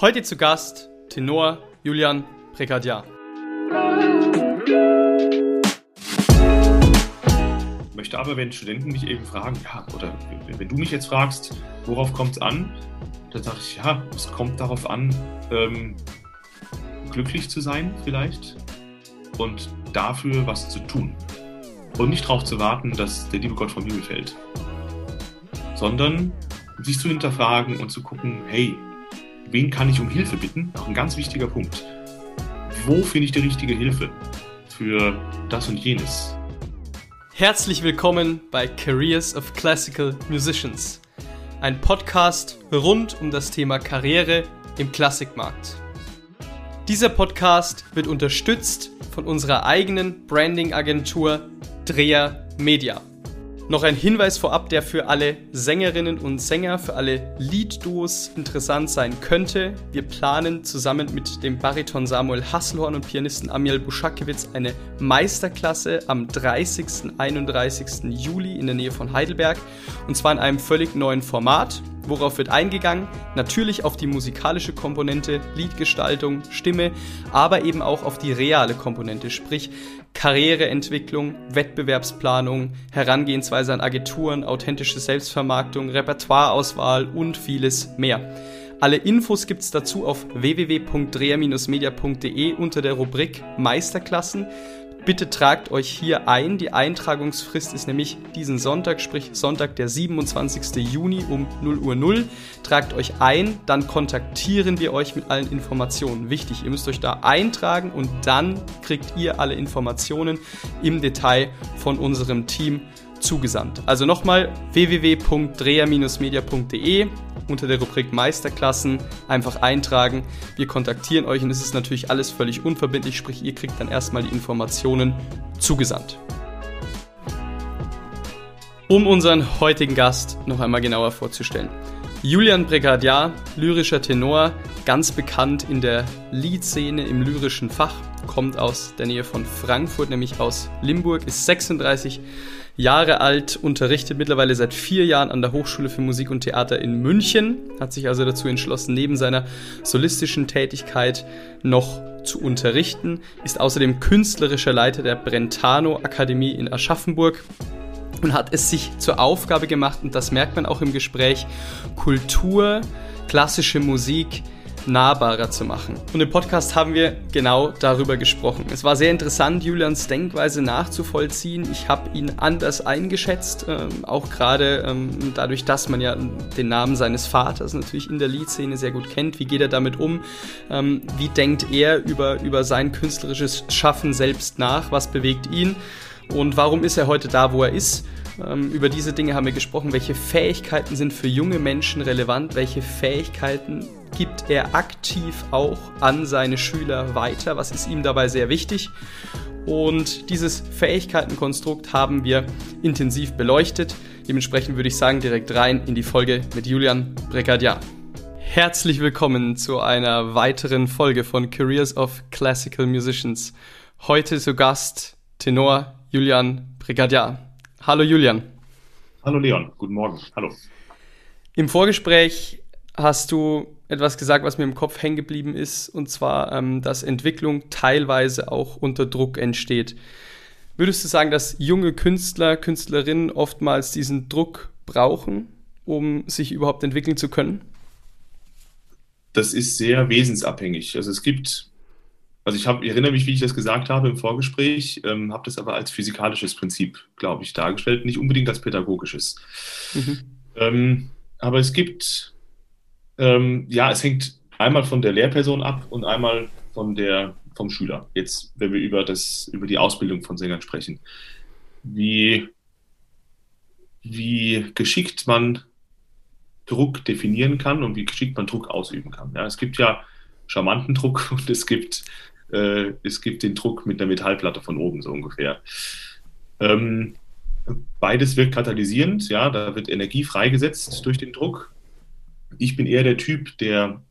Heute zu Gast Tenor Julian Prekadiar. Ich möchte aber, wenn Studenten mich eben fragen, ja, oder wenn du mich jetzt fragst, worauf kommt es an, dann sage ich, ja, es kommt darauf an, ähm, glücklich zu sein vielleicht und dafür was zu tun. Und nicht darauf zu warten, dass der liebe Gott vom Himmel fällt, sondern sich zu hinterfragen und zu gucken, hey, wen kann ich um Hilfe bitten? Auch ein ganz wichtiger Punkt. Wo finde ich die richtige Hilfe für das und jenes? Herzlich willkommen bei Careers of Classical Musicians, ein Podcast rund um das Thema Karriere im Klassikmarkt. Dieser Podcast wird unterstützt von unserer eigenen Branding-Agentur Dreher Media. Noch ein Hinweis vorab, der für alle Sängerinnen und Sänger, für alle Liedduos interessant sein könnte. Wir planen zusammen mit dem Bariton Samuel Hasselhorn und Pianisten Amiel Buschakiewicz eine Meisterklasse am 30. 31. Juli in der Nähe von Heidelberg. Und zwar in einem völlig neuen Format. Worauf wird eingegangen? Natürlich auf die musikalische Komponente, Liedgestaltung, Stimme, aber eben auch auf die reale Komponente, sprich Karriereentwicklung, Wettbewerbsplanung, Herangehensweise an Agenturen, authentische Selbstvermarktung, Repertoireauswahl und vieles mehr. Alle Infos gibt's dazu auf www.dreher-media.de unter der Rubrik Meisterklassen. Bitte tragt euch hier ein. Die Eintragungsfrist ist nämlich diesen Sonntag, sprich Sonntag, der 27. Juni um 0 Uhr 0. Tragt euch ein, dann kontaktieren wir euch mit allen Informationen. Wichtig, ihr müsst euch da eintragen und dann kriegt ihr alle Informationen im Detail von unserem Team zugesandt. Also nochmal www.dreher-media.de unter der Rubrik Meisterklassen einfach eintragen. Wir kontaktieren euch und es ist natürlich alles völlig unverbindlich, sprich ihr kriegt dann erstmal die Informationen zugesandt. Um unseren heutigen Gast noch einmal genauer vorzustellen. Julian Brigadier, lyrischer Tenor, ganz bekannt in der Liedszene im lyrischen Fach, kommt aus der Nähe von Frankfurt, nämlich aus Limburg, ist 36 Jahre alt, unterrichtet mittlerweile seit vier Jahren an der Hochschule für Musik und Theater in München, hat sich also dazu entschlossen, neben seiner solistischen Tätigkeit noch zu unterrichten, ist außerdem künstlerischer Leiter der Brentano Akademie in Aschaffenburg und hat es sich zur Aufgabe gemacht, und das merkt man auch im Gespräch, Kultur, klassische Musik, nahbarer zu machen. Und im Podcast haben wir genau darüber gesprochen. Es war sehr interessant, Julians Denkweise nachzuvollziehen. Ich habe ihn anders eingeschätzt, ähm, auch gerade ähm, dadurch, dass man ja den Namen seines Vaters natürlich in der Liedszene sehr gut kennt. Wie geht er damit um? Ähm, wie denkt er über, über sein künstlerisches Schaffen selbst nach? Was bewegt ihn? Und warum ist er heute da, wo er ist? Ähm, über diese Dinge haben wir gesprochen. Welche Fähigkeiten sind für junge Menschen relevant? Welche Fähigkeiten gibt er aktiv auch an seine Schüler weiter? Was ist ihm dabei sehr wichtig? Und dieses Fähigkeitenkonstrukt haben wir intensiv beleuchtet. Dementsprechend würde ich sagen, direkt rein in die Folge mit Julian Brigadier. Herzlich willkommen zu einer weiteren Folge von Careers of Classical Musicians. Heute zu Gast Tenor Julian Brigadier. Hallo Julian. Hallo Leon, guten Morgen. Hallo. Im Vorgespräch hast du etwas gesagt, was mir im Kopf hängen geblieben ist, und zwar, ähm, dass Entwicklung teilweise auch unter Druck entsteht. Würdest du sagen, dass junge Künstler, Künstlerinnen oftmals diesen Druck brauchen, um sich überhaupt entwickeln zu können? Das ist sehr wesensabhängig. Also es gibt also ich, hab, ich erinnere mich, wie ich das gesagt habe im Vorgespräch, ähm, habe das aber als physikalisches Prinzip, glaube ich, dargestellt, nicht unbedingt als pädagogisches. Mhm. Ähm, aber es gibt, ähm, ja, es hängt einmal von der Lehrperson ab und einmal von der, vom Schüler. Jetzt, wenn wir über, das, über die Ausbildung von Sängern sprechen. Wie, wie geschickt man Druck definieren kann und wie geschickt man Druck ausüben kann. Ja, es gibt ja charmanten Druck und es gibt äh, es gibt den Druck mit einer Metallplatte von oben, so ungefähr. Ähm, beides wirkt katalysierend, ja, da wird Energie freigesetzt durch den Druck. Ich bin eher der Typ, der,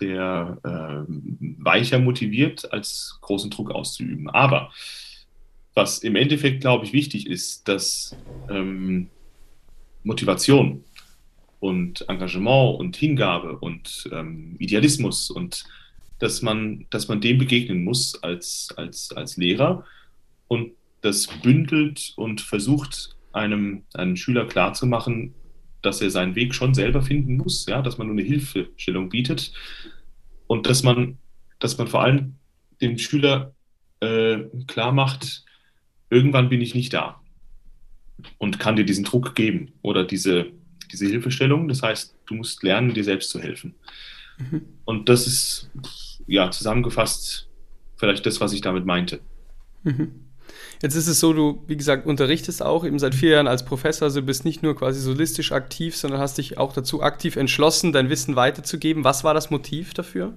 der äh, weicher motiviert, als großen Druck auszuüben. Aber was im Endeffekt, glaube ich, wichtig ist, dass ähm, Motivation und Engagement und Hingabe und ähm, Idealismus und dass man, dass man dem begegnen muss als, als, als Lehrer und das bündelt und versucht einem, einem Schüler klarzumachen, dass er seinen Weg schon selber finden muss, ja, dass man nur eine Hilfestellung bietet und dass man, dass man vor allem dem Schüler äh, klar macht, irgendwann bin ich nicht da und kann dir diesen Druck geben oder diese, diese Hilfestellung. Das heißt, du musst lernen, dir selbst zu helfen. Mhm. Und das ist ja zusammengefasst vielleicht das, was ich damit meinte. Mhm. Jetzt ist es so, du, wie gesagt, unterrichtest auch eben seit vier Jahren als Professor, also bist nicht nur quasi solistisch aktiv, sondern hast dich auch dazu aktiv entschlossen, dein Wissen weiterzugeben. Was war das Motiv dafür?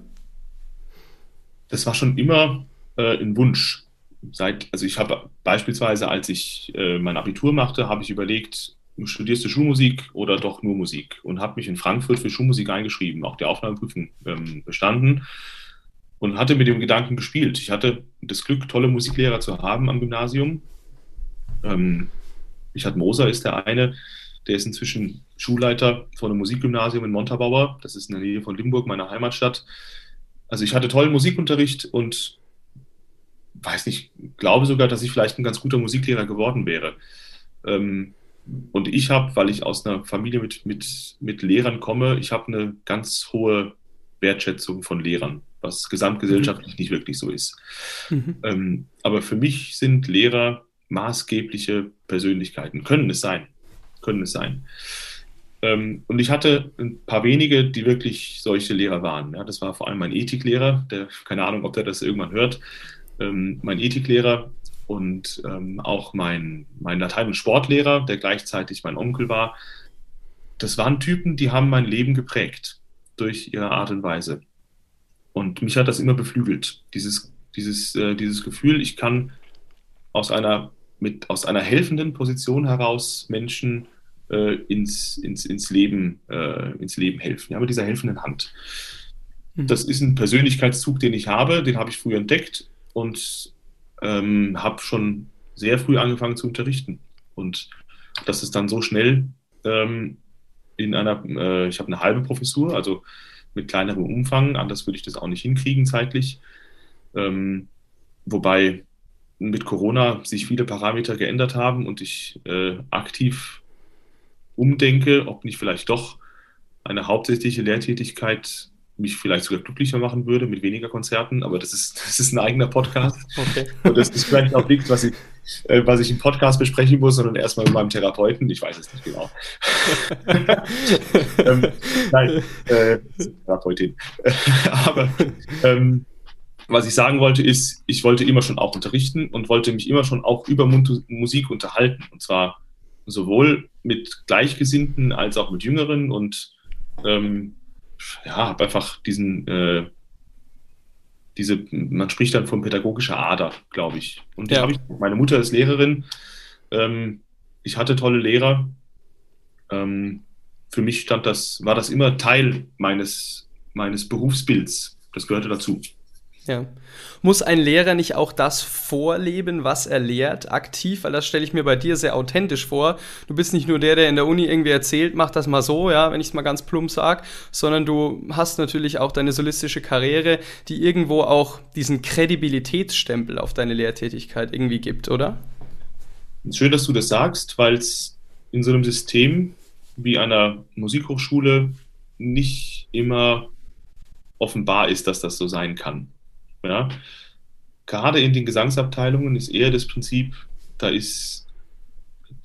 Das war schon immer äh, ein Wunsch. Seit, also ich habe beispielsweise, als ich äh, mein Abitur machte, habe ich überlegt, studierst du Schulmusik oder doch nur Musik? Und habe mich in Frankfurt für Schulmusik eingeschrieben, auch die Aufnahmeprüfung ähm, bestanden und hatte mit dem Gedanken gespielt. Ich hatte das Glück, tolle Musiklehrer zu haben am Gymnasium. Ähm, Richard Moser ist der eine, der ist inzwischen Schulleiter von einem Musikgymnasium in Montabaur. Das ist in der Nähe von Limburg, meiner Heimatstadt. Also ich hatte tollen Musikunterricht und weiß nicht, glaube sogar, dass ich vielleicht ein ganz guter Musiklehrer geworden wäre. Ähm, und ich habe, weil ich aus einer Familie mit, mit, mit Lehrern komme, ich habe eine ganz hohe Wertschätzung von Lehrern, was gesamtgesellschaftlich mhm. nicht wirklich so ist. Mhm. Ähm, aber für mich sind Lehrer maßgebliche Persönlichkeiten, können es sein, können es sein. Ähm, und ich hatte ein paar wenige, die wirklich solche Lehrer waren. Ja, das war vor allem mein Ethiklehrer, der, keine Ahnung, ob der das irgendwann hört, ähm, mein Ethiklehrer und ähm, auch mein, mein Latein- und Sportlehrer, der gleichzeitig mein Onkel war. Das waren Typen, die haben mein Leben geprägt durch ihre Art und Weise. Und mich hat das immer beflügelt, dieses, dieses, äh, dieses Gefühl, ich kann aus einer, mit, aus einer helfenden Position heraus Menschen äh, ins, ins, ins, Leben, äh, ins Leben helfen, ja, mit dieser helfenden Hand. Mhm. Das ist ein Persönlichkeitszug, den ich habe, den habe ich früher entdeckt und ähm, habe schon sehr früh angefangen zu unterrichten. Und das ist dann so schnell ähm, in einer, äh, ich habe eine halbe Professur, also mit kleinerem Umfang, anders würde ich das auch nicht hinkriegen zeitlich. Ähm, wobei mit Corona sich viele Parameter geändert haben und ich äh, aktiv umdenke, ob nicht vielleicht doch eine hauptsächliche Lehrtätigkeit mich vielleicht sogar glücklicher machen würde mit weniger Konzerten, aber das ist, das ist ein eigener Podcast. Okay. Und das ist vielleicht auch nichts, was ich, äh, was ich im Podcast besprechen muss, sondern erstmal mit meinem Therapeuten. Ich weiß es nicht genau. ähm, nein, äh, Therapeutin. aber ähm, was ich sagen wollte, ist, ich wollte immer schon auch unterrichten und wollte mich immer schon auch über Musik unterhalten. Und zwar sowohl mit Gleichgesinnten als auch mit Jüngeren und ähm, ja, habe einfach diesen, äh, diese, man spricht dann von pädagogischer Ader, glaube ich. Und ja. ich, meine Mutter ist Lehrerin. Ähm, ich hatte tolle Lehrer. Ähm, für mich stand das, war das immer Teil meines, meines Berufsbilds. Das gehörte dazu. Ja. Muss ein Lehrer nicht auch das vorleben, was er lehrt, aktiv? Weil das stelle ich mir bei dir sehr authentisch vor. Du bist nicht nur der, der in der Uni irgendwie erzählt, mach das mal so, ja, wenn ich es mal ganz plump sage, sondern du hast natürlich auch deine solistische Karriere, die irgendwo auch diesen Kredibilitätsstempel auf deine Lehrtätigkeit irgendwie gibt, oder? Schön, dass du das sagst, weil es in so einem System wie einer Musikhochschule nicht immer offenbar ist, dass das so sein kann. Ja? Gerade in den Gesangsabteilungen ist eher das Prinzip, da ist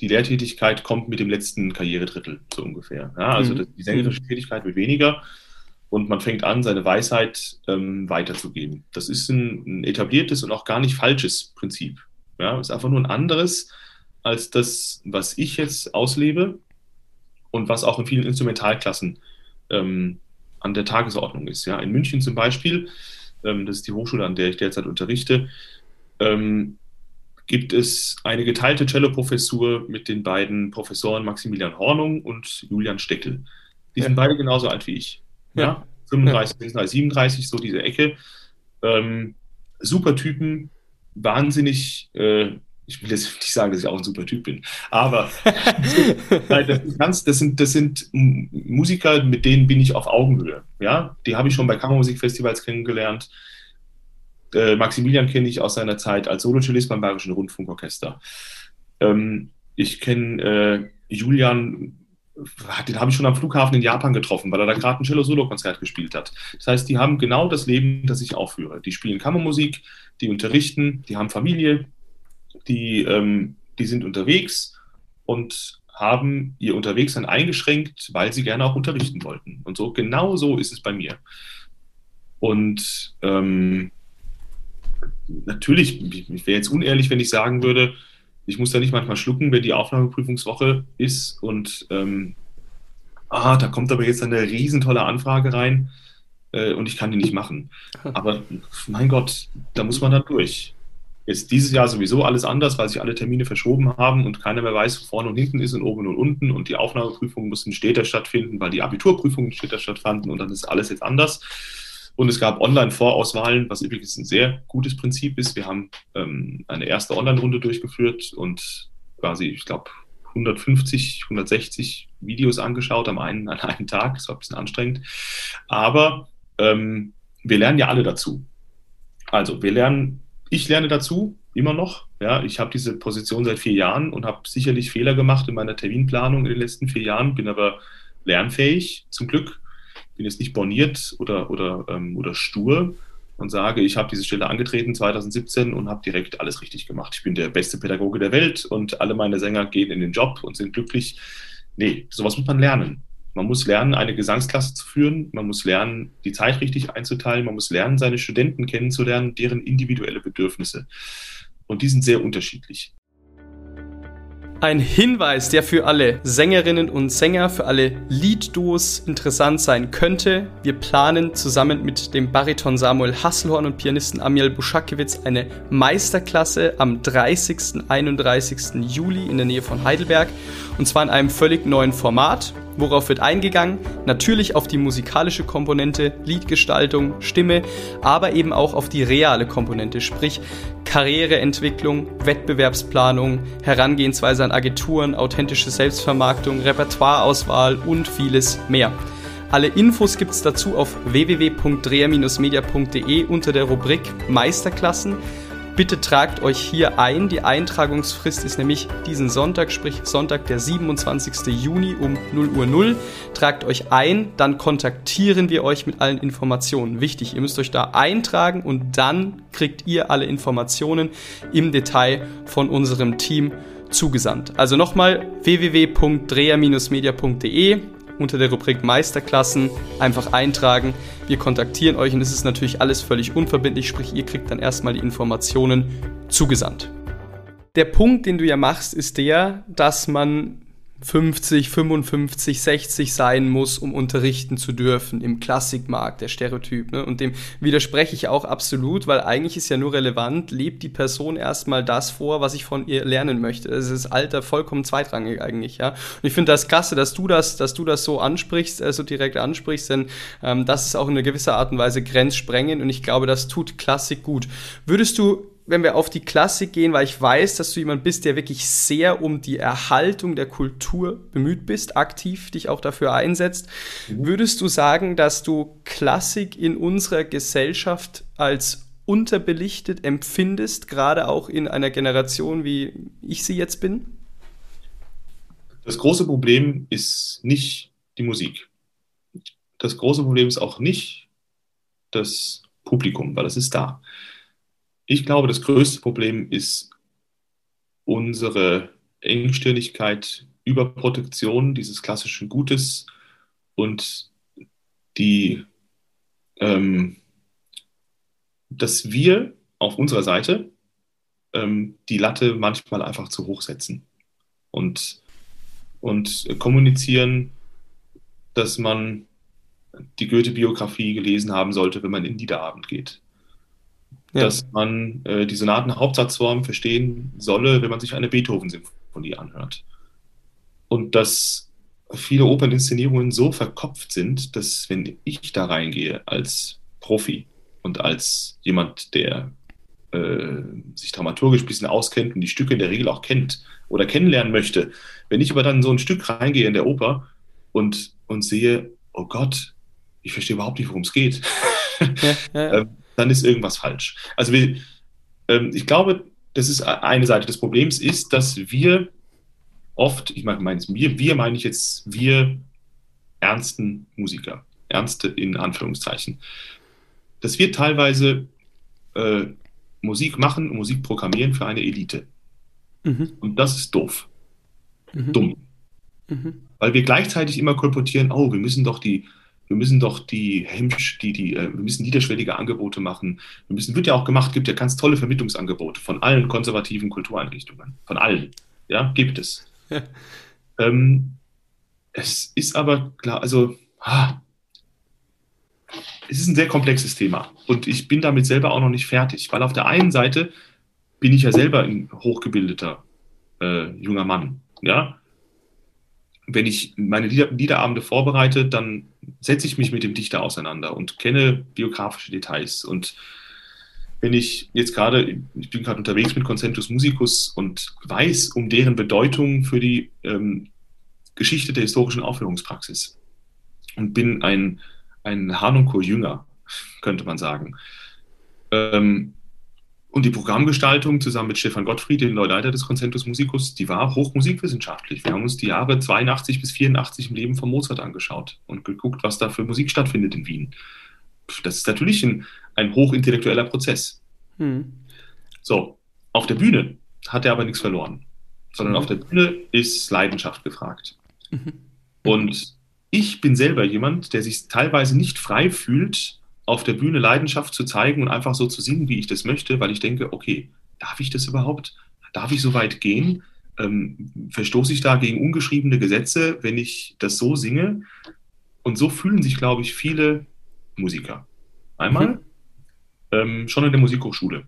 die Lehrtätigkeit kommt mit dem letzten Karrieredrittel, so ungefähr. Ja? Also mhm. die sängerische Tätigkeit wird weniger und man fängt an, seine Weisheit ähm, weiterzugeben. Das ist ein, ein, etabliertes und auch gar nicht falsches Prinzip. Ja? Ist einfach nur ein anderes als das, was ich jetzt auslebe und was auch in vielen Instrumentalklassen ähm, an der Tagesordnung ist. Ja? In München zum Beispiel ähm, das ist die Hochschule, an der ich derzeit unterrichte, ähm, gibt es eine geteilte Cello-Professur mit den beiden Professoren Maximilian Hornung und Julian Steckel. Die ja. sind beide genauso alt wie ich. Ja. ja? 35, 36, 37, so diese Ecke. Ähm, super Typen, wahnsinnig äh, ich will jetzt nicht sagen, dass ich auch ein super Typ bin, aber das, ganz, das, sind, das sind Musiker, mit denen bin ich auf Augenhöhe. Ja? Die habe ich schon bei Kammermusikfestivals kennengelernt. Äh, Maximilian kenne ich aus seiner Zeit als Solocellist beim Bayerischen Rundfunkorchester. Ähm, ich kenne äh, Julian, den habe ich schon am Flughafen in Japan getroffen, weil er da gerade ein Cello-Solo-Konzert gespielt hat. Das heißt, die haben genau das Leben, das ich auch. Die spielen Kammermusik, die unterrichten, die haben Familie, die, ähm, die sind unterwegs und haben ihr Unterwegssein eingeschränkt, weil sie gerne auch unterrichten wollten. Und so genau so ist es bei mir. Und ähm, natürlich, ich wäre jetzt unehrlich, wenn ich sagen würde, ich muss da nicht manchmal schlucken, wenn die Aufnahmeprüfungswoche ist und ähm, ah, da kommt aber jetzt eine riesentolle Anfrage rein äh, und ich kann die nicht machen. Aber mein Gott, da muss man dann durch. Jetzt dieses Jahr sowieso alles anders, weil sich alle Termine verschoben haben und keiner mehr weiß, wo vorne und hinten ist und oben und unten. Und die Aufnahmeprüfungen mussten später stattfinden, weil die Abiturprüfungen später stattfanden und dann ist alles jetzt anders. Und es gab Online-Vorauswahlen, was übrigens ein sehr gutes Prinzip ist. Wir haben ähm, eine erste Online-Runde durchgeführt und quasi, ich glaube, 150, 160 Videos angeschaut am einen, an einem Tag. Das war ein bisschen anstrengend. Aber ähm, wir lernen ja alle dazu. Also wir lernen ich lerne dazu, immer noch. Ja, ich habe diese Position seit vier Jahren und habe sicherlich Fehler gemacht in meiner Terminplanung in den letzten vier Jahren, bin aber lernfähig, zum Glück. Bin jetzt nicht borniert oder, oder, ähm, oder stur und sage, ich habe diese Stelle angetreten 2017 und habe direkt alles richtig gemacht. Ich bin der beste Pädagoge der Welt und alle meine Sänger gehen in den Job und sind glücklich. Nee, sowas muss man lernen. Man muss lernen, eine Gesangsklasse zu führen. Man muss lernen, die Zeit richtig einzuteilen. Man muss lernen, seine Studenten kennenzulernen, deren individuelle Bedürfnisse. Und die sind sehr unterschiedlich. Ein Hinweis, der für alle Sängerinnen und Sänger, für alle Liedduos interessant sein könnte. Wir planen zusammen mit dem Bariton Samuel Hasselhorn und Pianisten Amiel Buschakewitz eine Meisterklasse am 30. 31. Juli in der Nähe von Heidelberg. Und zwar in einem völlig neuen Format. Worauf wird eingegangen? Natürlich auf die musikalische Komponente, Liedgestaltung, Stimme, aber eben auch auf die reale Komponente, sprich Karriereentwicklung, Wettbewerbsplanung, Herangehensweise an Agenturen, authentische Selbstvermarktung, Repertoireauswahl und vieles mehr. Alle Infos gibt es dazu auf www.dreher-media.de unter der Rubrik Meisterklassen. Bitte tragt euch hier ein. Die Eintragungsfrist ist nämlich diesen Sonntag, sprich Sonntag, der 27. Juni um 0 Uhr 0. Tragt euch ein, dann kontaktieren wir euch mit allen Informationen. Wichtig, ihr müsst euch da eintragen und dann kriegt ihr alle Informationen im Detail von unserem Team zugesandt. Also nochmal www.dreher-media.de unter der Rubrik Meisterklassen einfach eintragen. Wir kontaktieren euch und es ist natürlich alles völlig unverbindlich, sprich ihr kriegt dann erstmal die Informationen zugesandt. Der Punkt, den du ja machst, ist der, dass man 50, 55, 60 sein muss, um unterrichten zu dürfen im Klassikmarkt, der Stereotyp. Ne? Und dem widerspreche ich auch absolut, weil eigentlich ist ja nur relevant, lebt die Person erstmal das vor, was ich von ihr lernen möchte. Es ist Alter vollkommen zweitrangig eigentlich, ja. Und ich finde das klasse, dass du das, dass du das so ansprichst, äh, so direkt ansprichst, denn ähm, das ist auch in einer gewisser Art und Weise grenzsprengend und ich glaube, das tut Klassik gut. Würdest du wenn wir auf die Klassik gehen, weil ich weiß, dass du jemand bist, der wirklich sehr um die Erhaltung der Kultur bemüht bist, aktiv dich auch dafür einsetzt, mhm. würdest du sagen, dass du Klassik in unserer Gesellschaft als unterbelichtet empfindest, gerade auch in einer Generation, wie ich sie jetzt bin? Das große Problem ist nicht die Musik. Das große Problem ist auch nicht das Publikum, weil es ist da. Ich glaube, das größte Problem ist unsere Engstirnigkeit, Überprotektion dieses klassischen Gutes und die, ähm, dass wir auf unserer Seite ähm, die Latte manchmal einfach zu hoch setzen und, und kommunizieren, dass man die Goethe-Biografie gelesen haben sollte, wenn man in Liederabend geht ja. dass man äh, die Sonaten-Hauptsatzform verstehen solle, wenn man sich eine Beethoven-Symphonie anhört. Und dass viele Operninszenierungen so verkopft sind, dass wenn ich da reingehe als Profi und als jemand, der äh, sich dramaturgisch ein bisschen auskennt und die Stücke in der Regel auch kennt oder kennenlernen möchte. Wenn ich aber dann so ein Stück reingehe in der Oper und, und sehe, oh Gott, ich verstehe überhaupt nicht, worum es geht, ja, ja. ähm, dann ist irgendwas falsch. Also wir, ähm, ich glaube, das ist eine Seite des Problems, ist, dass wir oft, ich meine, wir, wir meine ich jetzt, wir ernsten Musiker, ernste in Anführungszeichen, dass wir teilweise äh, Musik machen und Musik programmieren für eine Elite. Mhm. Und das ist doof. Mhm. Dumm. Mhm. Weil wir gleichzeitig immer kolportieren, oh, wir müssen doch die, wir müssen doch die Hemmsch, die, die, äh, wir müssen niederschwellige Angebote machen. Wir müssen, wird ja auch gemacht, gibt ja ganz tolle Vermittlungsangebote von allen konservativen Kultureinrichtungen. Von allen. Ja, gibt es. Ja. Ähm, es ist aber klar, also, ah, es ist ein sehr komplexes Thema und ich bin damit selber auch noch nicht fertig, weil auf der einen Seite bin ich ja selber ein hochgebildeter äh, junger Mann, ja. Wenn ich meine Lieder, Liederabende vorbereite, dann setze ich mich mit dem Dichter auseinander und kenne biografische Details. Und wenn ich jetzt gerade, ich bin gerade unterwegs mit Concentus Musicus und weiß um deren Bedeutung für die ähm, Geschichte der historischen Aufführungspraxis und bin ein ein Hanunkur-Jünger, könnte man sagen. Ähm, und die Programmgestaltung zusammen mit Stefan Gottfried, dem Leiter des Concentus Musicus, die war hochmusikwissenschaftlich. Wir haben uns die Jahre 82 bis 84 im Leben von Mozart angeschaut und geguckt, was da für Musik stattfindet in Wien. Das ist natürlich ein, ein hochintellektueller Prozess. Mhm. So, auf der Bühne hat er aber nichts verloren, sondern mhm. auf der Bühne ist Leidenschaft gefragt. Mhm. Und ich bin selber jemand, der sich teilweise nicht frei fühlt, auf der Bühne Leidenschaft zu zeigen und einfach so zu singen, wie ich das möchte, weil ich denke, okay, darf ich das überhaupt? Darf ich so weit gehen? Ähm, verstoße ich da gegen ungeschriebene Gesetze, wenn ich das so singe? Und so fühlen sich, glaube ich, viele Musiker. Einmal mhm. ähm, schon in der Musikhochschule.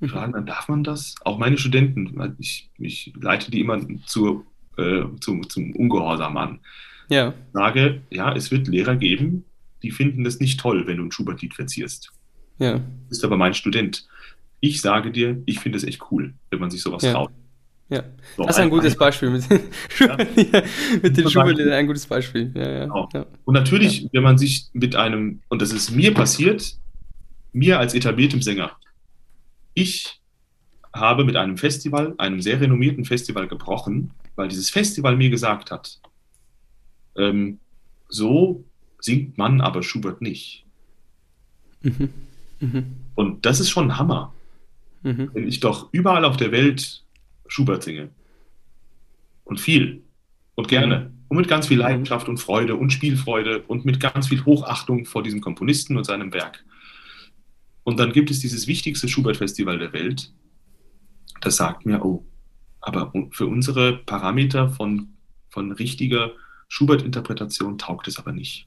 Mhm. Fragen, dann darf man das? Auch meine Studenten, ich, ich leite die immer zu, äh, zum, zum Ungehorsam an ja. sage, ja, es wird Lehrer geben, die finden das nicht toll, wenn du ein Schubert-Lied verzierst. Ja. Du bist aber mein Student. Ich sage dir, ich finde es echt cool, wenn man sich sowas ja. traut. Ja, so, das ist ein, ein gutes Beispiel mit den, ja. mit den schubert ein gutes Beispiel. Ja, ja, genau. ja. Und natürlich, wenn man sich mit einem, und das ist mir passiert, mir als etabliertem Sänger, ich habe mit einem Festival, einem sehr renommierten Festival gebrochen, weil dieses Festival mir gesagt hat, ähm, so singt man aber Schubert nicht. Mhm. Mhm. Und das ist schon ein Hammer. Mhm. Wenn ich doch überall auf der Welt Schubert singe. Und viel. Und gerne. Mhm. Und mit ganz viel Leidenschaft und Freude und Spielfreude und mit ganz viel Hochachtung vor diesem Komponisten und seinem Werk. Und dann gibt es dieses wichtigste Schubert-Festival der Welt. Das sagt mir, oh, aber für unsere Parameter von, von richtiger Schubert-Interpretation taugt es aber nicht.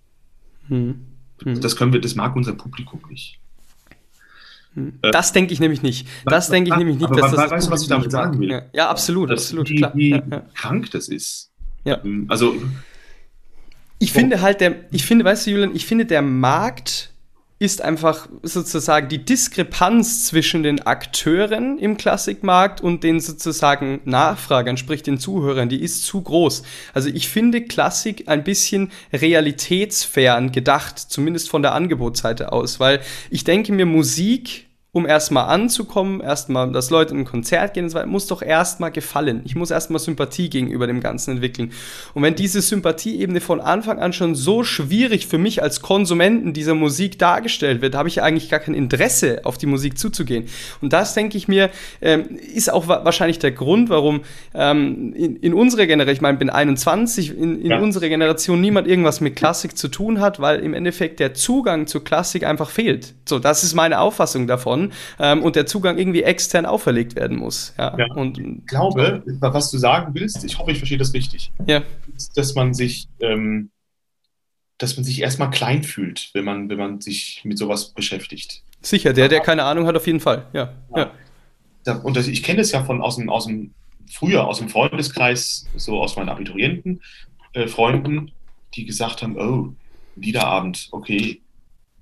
Hm. Hm. Das können wir, das mag unser Publikum nicht. Hm. Äh, das denke ich nämlich nicht. Das denke ich nämlich nicht, dass das. Weißt du, was ich damit sagen will? Ja, ja absolut, das, absolut. Wie, klar. wie ja, ja. krank das ist. Ja. Ähm, also. Ich oh. finde halt, der, ich finde, weißt du, Julian, ich finde, der Markt ist einfach sozusagen die Diskrepanz zwischen den Akteuren im Klassikmarkt und den sozusagen Nachfragern, sprich den Zuhörern, die ist zu groß. Also ich finde Klassik ein bisschen realitätsfern gedacht, zumindest von der Angebotsseite aus, weil ich denke mir, Musik um erstmal anzukommen, erstmal, dass Leute in ein Konzert gehen, muss doch erstmal gefallen. Ich muss erstmal Sympathie gegenüber dem Ganzen entwickeln. Und wenn diese Sympathieebene von Anfang an schon so schwierig für mich als Konsumenten dieser Musik dargestellt wird, habe ich eigentlich gar kein Interesse, auf die Musik zuzugehen. Und das, denke ich mir, ähm, ist auch wa wahrscheinlich der Grund, warum ähm, in, in unserer Generation, ich meine, bin 21, in, in ja. unserer Generation niemand irgendwas mit Klassik zu tun hat, weil im Endeffekt der Zugang zur Klassik einfach fehlt. So, das ist meine Auffassung davon ähm, und der Zugang irgendwie extern auferlegt werden muss. Ja, ja. Und, ich glaube, was du sagen willst, ich hoffe, ich verstehe das richtig, ja. dass man sich, ähm, dass man sich erstmal klein fühlt, wenn man, wenn man sich mit sowas beschäftigt. Sicher, der, der keine Ahnung hat, auf jeden Fall, ja. ja. ja. Und das, ich kenne das ja von aus dem, aus dem früher, aus dem Freundeskreis, so aus meinen Abiturienten, äh, Freunden, die gesagt haben, oh, Liederabend, okay,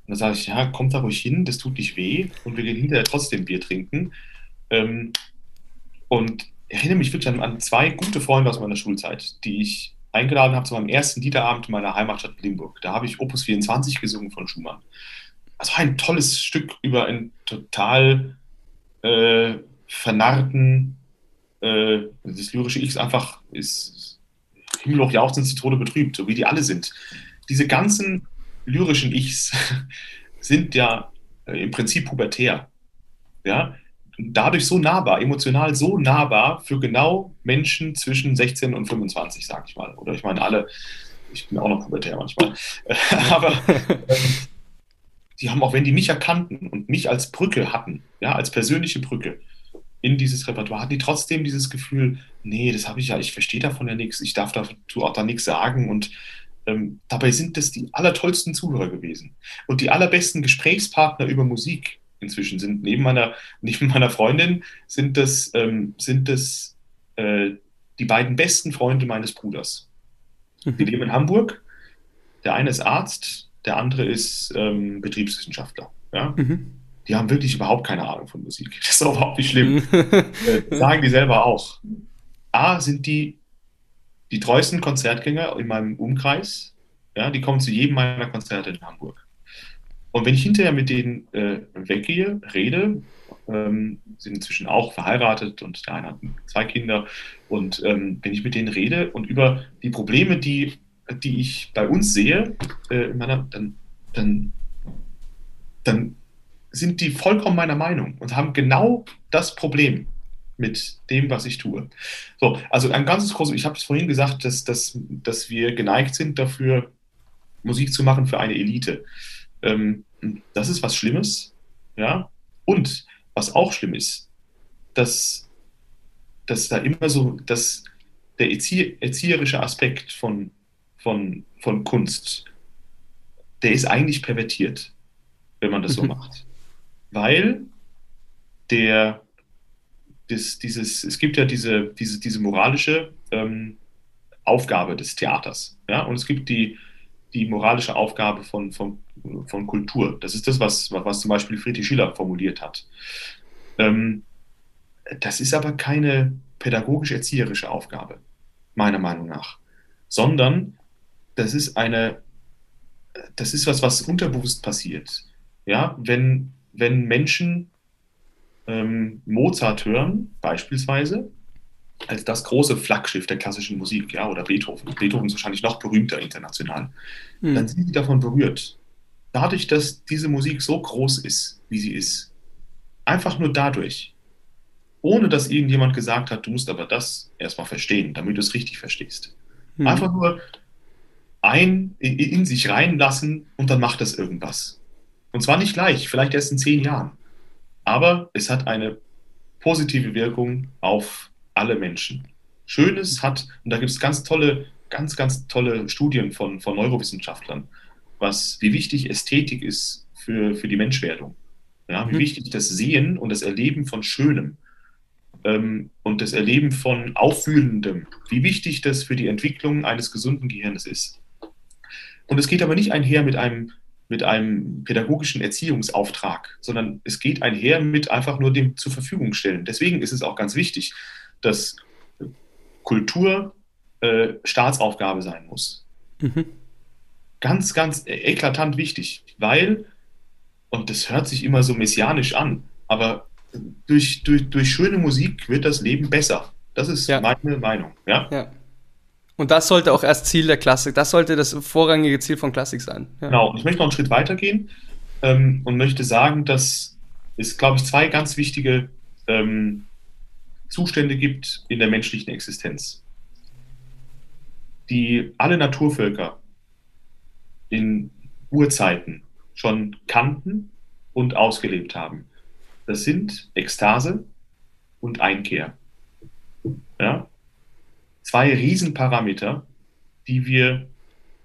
Und dann sage ich, ja, kommt da ruhig hin, das tut nicht weh und wir gehen hinterher trotzdem Bier trinken. Ähm, und erinnere mich wirklich an, an, zwei gute Freunde aus meiner Schulzeit, die ich eingeladen habe zu meinem ersten Liederabend in meiner Heimatstadt Limburg. Da habe ich Opus 24 gesungen von Schumann. Also ein tolles Stück über einen total äh, vernarrten, äh, das lyrische Ich ist einfach, ist Himmelhoch jauchzend zu Tode betrübt, so wie die alle sind. Diese ganzen lyrischen Ichs sind ja äh, im Prinzip pubertär. Ja, dadurch so nahbar, emotional so nahbar für genau Menschen zwischen 16 und 25, sag ich mal. Oder ich meine, alle, ich bin auch noch pubertär manchmal, aber ähm, die haben auch, wenn die mich erkannten und mich als Brücke hatten, ja, als persönliche Brücke in dieses Repertoire, hatten die trotzdem dieses Gefühl, nee, das habe ich ja, ich verstehe davon ja nichts, ich darf dazu auch da nichts sagen und ähm, dabei sind das die allertollsten Zuhörer gewesen und die allerbesten Gesprächspartner über Musik inzwischen sind. Neben meiner, neben meiner Freundin sind das, ähm, sind das äh, die beiden besten Freunde meines Bruders. Mhm. Die leben in Hamburg. Der eine ist Arzt, der andere ist ähm, Betriebswissenschaftler. Ja? Mhm. Die haben wirklich überhaupt keine Ahnung von Musik. Das ist überhaupt nicht schlimm. äh, sagen die selber auch. A, sind die die treuesten Konzertgänger in meinem Umkreis. Ja, die kommen zu jedem meiner Konzerte in Hamburg. Und wenn ich hinterher mit denen äh, weggehe, rede, ähm, sind inzwischen auch verheiratet und der eine hat zwei Kinder. Und ähm, wenn ich mit denen rede und über die Probleme, die, die ich bei uns sehe, äh, meiner, dann, dann, dann sind die vollkommen meiner Meinung und haben genau das Problem mit dem, was ich tue. So, also ein ganzes großes, ich habe es vorhin gesagt, dass, dass, dass wir geneigt sind dafür, Musik zu machen für eine Elite. Ähm, das ist was Schlimmes, ja. Und was auch schlimm ist, dass, dass da immer so, dass der erzie erzieherische Aspekt von, von, von Kunst, der ist eigentlich pervertiert, wenn man das so mhm. macht. Weil der, das, dieses, es gibt ja diese, diese, diese moralische ähm, Aufgabe des Theaters. Ja? Und es gibt die, die moralische Aufgabe von, von, von Kultur. Das ist das, was, was zum Beispiel Friedrich Schiller formuliert hat. Ähm, das ist aber keine pädagogisch-erzieherische Aufgabe, meiner Meinung nach, sondern das ist eine, das ist was, was unterbewusst passiert. Ja, wenn, wenn Menschen ähm, Mozart hören, beispielsweise, als das große Flaggschiff der klassischen Musik, ja, oder Beethoven. Beethoven ist wahrscheinlich noch berühmter international. Mhm. Dann sind sie davon berührt. Dadurch, dass diese Musik so groß ist, wie sie ist, einfach nur dadurch, ohne dass irgendjemand gesagt hat, du musst aber das erstmal verstehen, damit du es richtig verstehst. Mhm. Einfach nur ein in, in sich reinlassen und dann macht das irgendwas. Und zwar nicht gleich, vielleicht erst in zehn Jahren. Aber es hat eine positive Wirkung auf alle Menschen. Schönes hat, und da gibt es ganz tolle, ganz, ganz tolle Studien von, von Neurowissenschaftlern, was, wie wichtig Ästhetik ist für, für die Menschwerdung. Ja, wie mhm. wichtig das Sehen und das Erleben von Schönem ähm, und das Erleben von Auffühlendem, wie wichtig das für die Entwicklung eines gesunden Gehirns ist. Und es geht aber nicht einher mit einem, mit einem pädagogischen Erziehungsauftrag, sondern es geht einher mit einfach nur dem zur Verfügung stellen. Deswegen ist es auch ganz wichtig, dass Kultur äh, Staatsaufgabe sein muss. Mhm. Ganz, ganz eklatant wichtig, weil, und das hört sich immer so messianisch an, aber durch, durch, durch schöne Musik wird das Leben besser. Das ist ja. meine Meinung. Ja? ja. Und das sollte auch erst Ziel der Klassik, das sollte das vorrangige Ziel von Klassik sein. Ja. Genau, und ich möchte noch einen Schritt weiter gehen ähm, und möchte sagen, dass es, glaube ich, zwei ganz wichtige ähm, Zustände gibt in der menschlichen Existenz, die alle Naturvölker in Urzeiten schon kannten und ausgelebt haben. Das sind Ekstase und Einkehr. Ja? Zwei Riesenparameter, die wir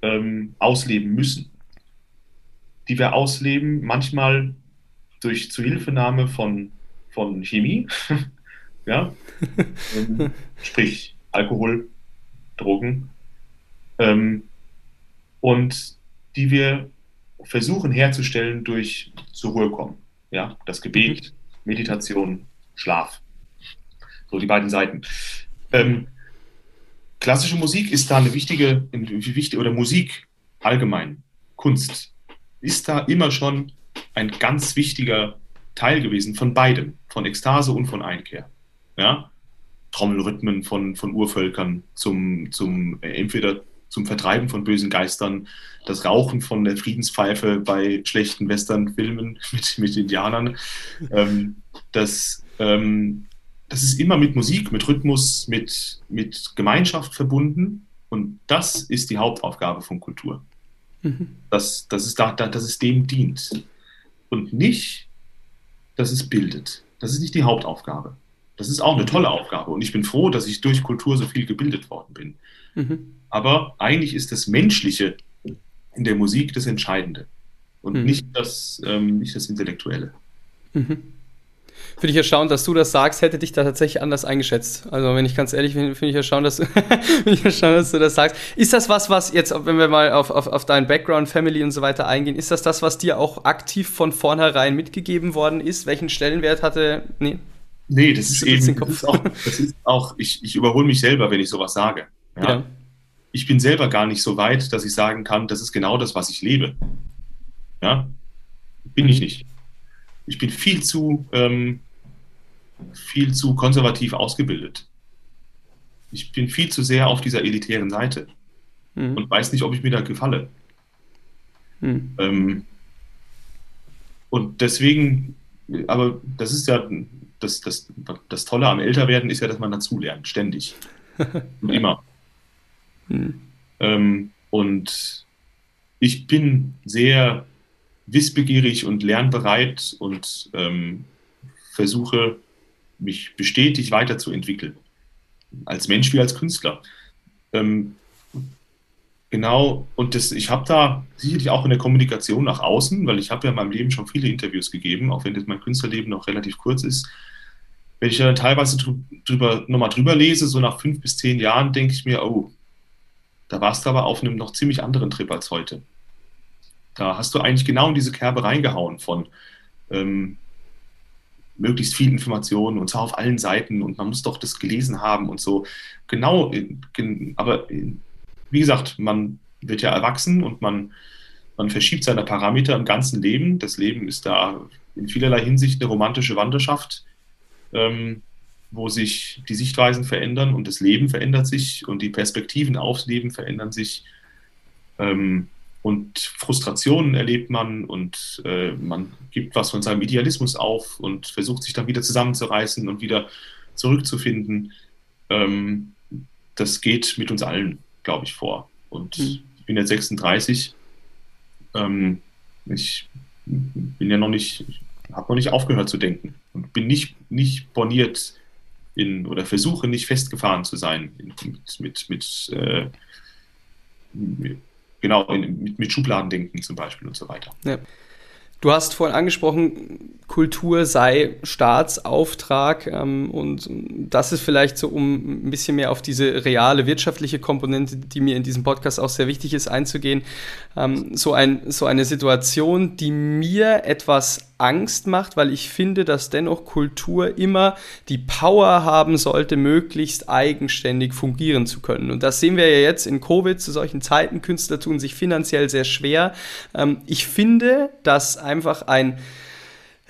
ähm, ausleben müssen. Die wir ausleben, manchmal durch Zuhilfenahme von, von Chemie, ja, ähm, sprich Alkohol, Drogen, ähm, und die wir versuchen herzustellen durch zur Ruhe kommen. Ja, das Gebet, mhm. Meditation, Schlaf. So die beiden Seiten. Ähm, klassische Musik ist da eine wichtige, wichtig, oder Musik allgemein, Kunst, ist da immer schon ein ganz wichtiger Teil gewesen von beidem, von Ekstase und von Einkehr. Ja? Trommelrhythmen von, von Urvölkern zum, zum äh, entweder zum Vertreiben von bösen Geistern, das Rauchen von der Friedenspfeife bei schlechten Westernfilmen mit, mit Indianern. Ähm, das, ähm, das ist immer mit Musik, mit Rhythmus, mit, mit Gemeinschaft verbunden. Und das ist die Hauptaufgabe von Kultur. Mhm. Dass, dass, es da, dass es dem dient. Und nicht, dass es bildet. Das ist nicht die Hauptaufgabe. Das ist auch eine tolle Aufgabe. Und ich bin froh, dass ich durch Kultur so viel gebildet worden bin. Mhm. Aber eigentlich ist das Menschliche in der Musik das Entscheidende und mhm. nicht, das, ähm, nicht das Intellektuelle. Mhm. Finde ich erstaunt, dass du das sagst, hätte dich da tatsächlich anders eingeschätzt. Also, wenn ich ganz ehrlich bin, finde ich erstaunt, dass, ich erstaunt, dass du das sagst. Ist das was, was jetzt, wenn wir mal auf, auf, auf deinen Background, Family und so weiter eingehen, ist das das, was dir auch aktiv von vornherein mitgegeben worden ist? Welchen Stellenwert hatte, nee? Nee, das ist eben, das ist auch, das ist auch ich, ich überhole mich selber, wenn ich sowas sage. Ja? ja ich bin selber gar nicht so weit, dass ich sagen kann, das ist genau das, was ich lebe. Ja, bin ich mhm. nicht. Ich bin viel zu, ähm, viel zu konservativ ausgebildet. Ich bin viel zu sehr auf dieser elitären Seite mhm. und weiß nicht, ob ich mir da gefalle. Mhm. Ähm, und deswegen, aber das ist ja, das, das, das Tolle am Älterwerden ist ja, dass man dazulernt, ständig. und immer. Mhm. Ähm, und ich bin sehr wissbegierig und lernbereit und ähm, versuche, mich bestätigt weiterzuentwickeln. Als Mensch wie als Künstler. Ähm, genau, und das, ich habe da sicherlich auch in der Kommunikation nach außen, weil ich habe ja in meinem Leben schon viele Interviews gegeben, auch wenn das mein Künstlerleben noch relativ kurz ist. Wenn ich dann teilweise drüber, nochmal drüber lese, so nach fünf bis zehn Jahren, denke ich mir, oh, da warst du aber auf einem noch ziemlich anderen Trip als heute. Da hast du eigentlich genau in diese Kerbe reingehauen von ähm, möglichst viel Informationen und zwar auf allen Seiten und man muss doch das gelesen haben und so. Genau, aber wie gesagt, man wird ja erwachsen und man, man verschiebt seine Parameter im ganzen Leben. Das Leben ist da in vielerlei Hinsicht eine romantische Wanderschaft. Ähm, wo sich die Sichtweisen verändern und das Leben verändert sich und die Perspektiven aufs Leben verändern sich. Ähm, und Frustrationen erlebt man und äh, man gibt was von seinem Idealismus auf und versucht sich dann wieder zusammenzureißen und wieder zurückzufinden. Ähm, das geht mit uns allen, glaube ich, vor. Und mhm. ich bin jetzt 36. Ähm, ich bin ja noch nicht, habe noch nicht aufgehört zu denken und bin nicht, nicht borniert in, oder versuche nicht festgefahren zu sein in, mit, mit, mit, äh, genau, in, mit, mit Schubladendenken zum Beispiel und so weiter. Ja. Du hast vorhin angesprochen, Kultur sei Staatsauftrag ähm, und das ist vielleicht so, um ein bisschen mehr auf diese reale wirtschaftliche Komponente, die mir in diesem Podcast auch sehr wichtig ist, einzugehen. Ähm, so, ein, so eine Situation, die mir etwas Angst macht, weil ich finde, dass dennoch Kultur immer die Power haben sollte, möglichst eigenständig fungieren zu können. Und das sehen wir ja jetzt in Covid zu solchen Zeiten. Künstler tun sich finanziell sehr schwer. Ähm, ich finde, dass einfach ein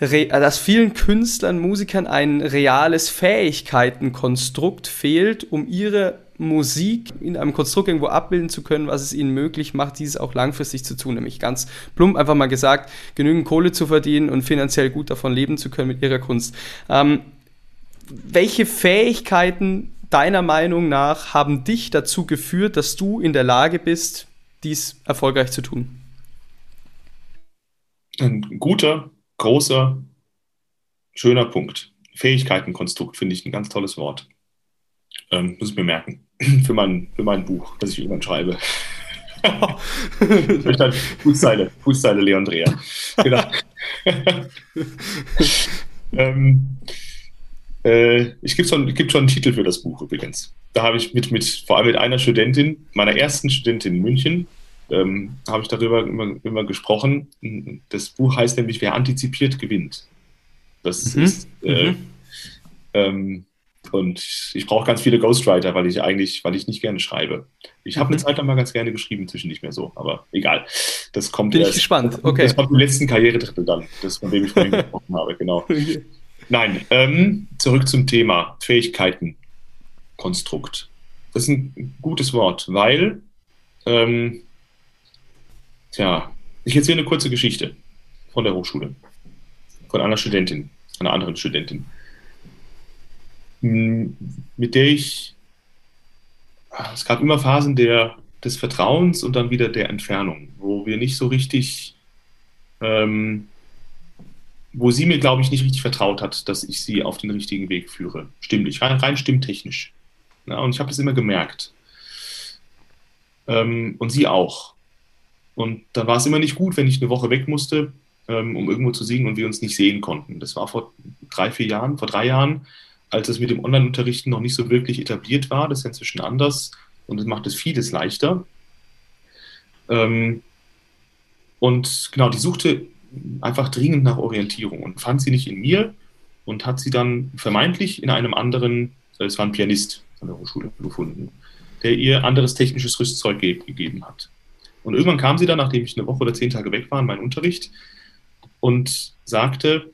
dass vielen Künstlern, Musikern ein reales Fähigkeitenkonstrukt fehlt, um ihre Musik in einem Konstrukt irgendwo abbilden zu können, was es ihnen möglich macht, dieses auch langfristig zu tun. Nämlich ganz plump einfach mal gesagt, genügend Kohle zu verdienen und finanziell gut davon leben zu können mit ihrer Kunst. Ähm, welche Fähigkeiten deiner Meinung nach haben dich dazu geführt, dass du in der Lage bist, dies erfolgreich zu tun? Ein guter, großer, schöner Punkt. Fähigkeitenkonstrukt finde ich ein ganz tolles Wort. Ähm, muss ich mir merken. für, mein, für mein Buch, das ich irgendwann schreibe. Fußzeile, Fußzeile Leon Dreher. Genau. ähm, äh, ich gibt schon, gibt schon einen Titel für das Buch übrigens. Da habe ich mit, mit, vor allem mit einer Studentin, meiner ersten Studentin in München, ähm, habe ich darüber immer, immer, gesprochen. Das Buch heißt nämlich, wer antizipiert, gewinnt. Das mhm. ist, äh, mhm. ähm, und ich brauche ganz viele Ghostwriter, weil ich eigentlich, weil ich nicht gerne schreibe. Ich habe mhm. eine Zeit lang mal ganz gerne geschrieben, zwischen nicht mehr so, aber egal. Das kommt Bin erst, ich gespannt. Okay. Das kommt im letzten Karrieredrittel dann, das von dem ich vorhin gesprochen habe, genau. Nein, ähm, zurück zum Thema Fähigkeiten, Konstrukt. Das ist ein gutes Wort, weil, ähm, tja, ich erzähle eine kurze Geschichte von der Hochschule, von einer Studentin, einer anderen Studentin, mit der ich, es gab immer Phasen der, des Vertrauens und dann wieder der Entfernung, wo wir nicht so richtig ähm, wo sie mir, glaube ich, nicht richtig vertraut hat, dass ich sie auf den richtigen Weg führe. Stimmlich, rein, rein stimmtechnisch. Ja, und ich habe das immer gemerkt. Ähm, und sie auch. Und dann war es immer nicht gut, wenn ich eine Woche weg musste, ähm, um irgendwo zu singen und wir uns nicht sehen konnten. Das war vor drei, vier Jahren, vor drei Jahren, als es mit dem Online-Unterrichten noch nicht so wirklich etabliert war. Das ist inzwischen anders und das macht es vieles leichter. Ähm, und genau, die suchte einfach dringend nach Orientierung und fand sie nicht in mir und hat sie dann vermeintlich in einem anderen, äh, es war ein Pianist von der Hochschule gefunden, der ihr anderes technisches Rüstzeug ge gegeben hat. Und irgendwann kam sie dann, nachdem ich eine Woche oder zehn Tage weg war in meinem Unterricht und sagte,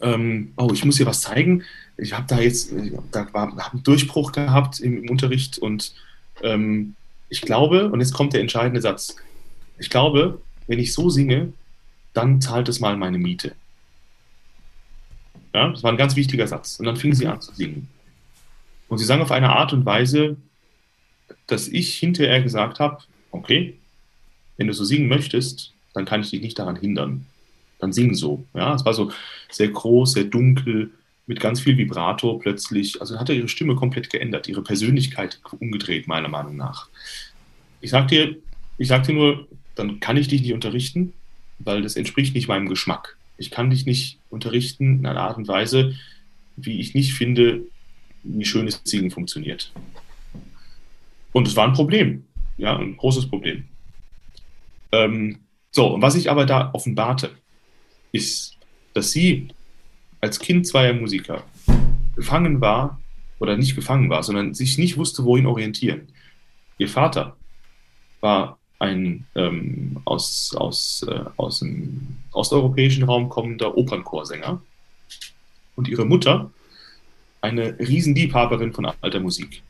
ähm, oh, ich muss ihr was zeigen. Ich habe da jetzt, da war, hab einen Durchbruch gehabt im, im Unterricht und ähm, ich glaube, und jetzt kommt der entscheidende Satz, ich glaube, wenn ich so singe, dann zahlt es mal meine Miete. Ja, das war ein ganz wichtiger Satz. Und dann fing sie an zu singen. Und sie sang auf eine Art und Weise, dass ich hinterher gesagt habe, okay, wenn du so singen möchtest, dann kann ich dich nicht daran hindern. Dann sing so. Ja, es war so sehr groß, sehr dunkel, mit ganz viel Vibrato plötzlich. Also hat er ihre Stimme komplett geändert, ihre Persönlichkeit umgedreht, meiner Meinung nach. Ich sag dir, ich sag dir nur, dann kann ich dich nicht unterrichten, weil das entspricht nicht meinem Geschmack. Ich kann dich nicht unterrichten in einer Art und Weise, wie ich nicht finde, wie schönes Singen funktioniert. Und es war ein Problem, ja, ein großes Problem. Ähm, so, und was ich aber da offenbarte, ist, dass sie als Kind zweier Musiker gefangen war, oder nicht gefangen war, sondern sich nicht wusste, wohin orientieren. Ihr Vater war ein ähm, aus, aus, äh, aus dem osteuropäischen Raum kommender Opernchorsänger und ihre Mutter eine Riesenliebhaberin von alter Musik.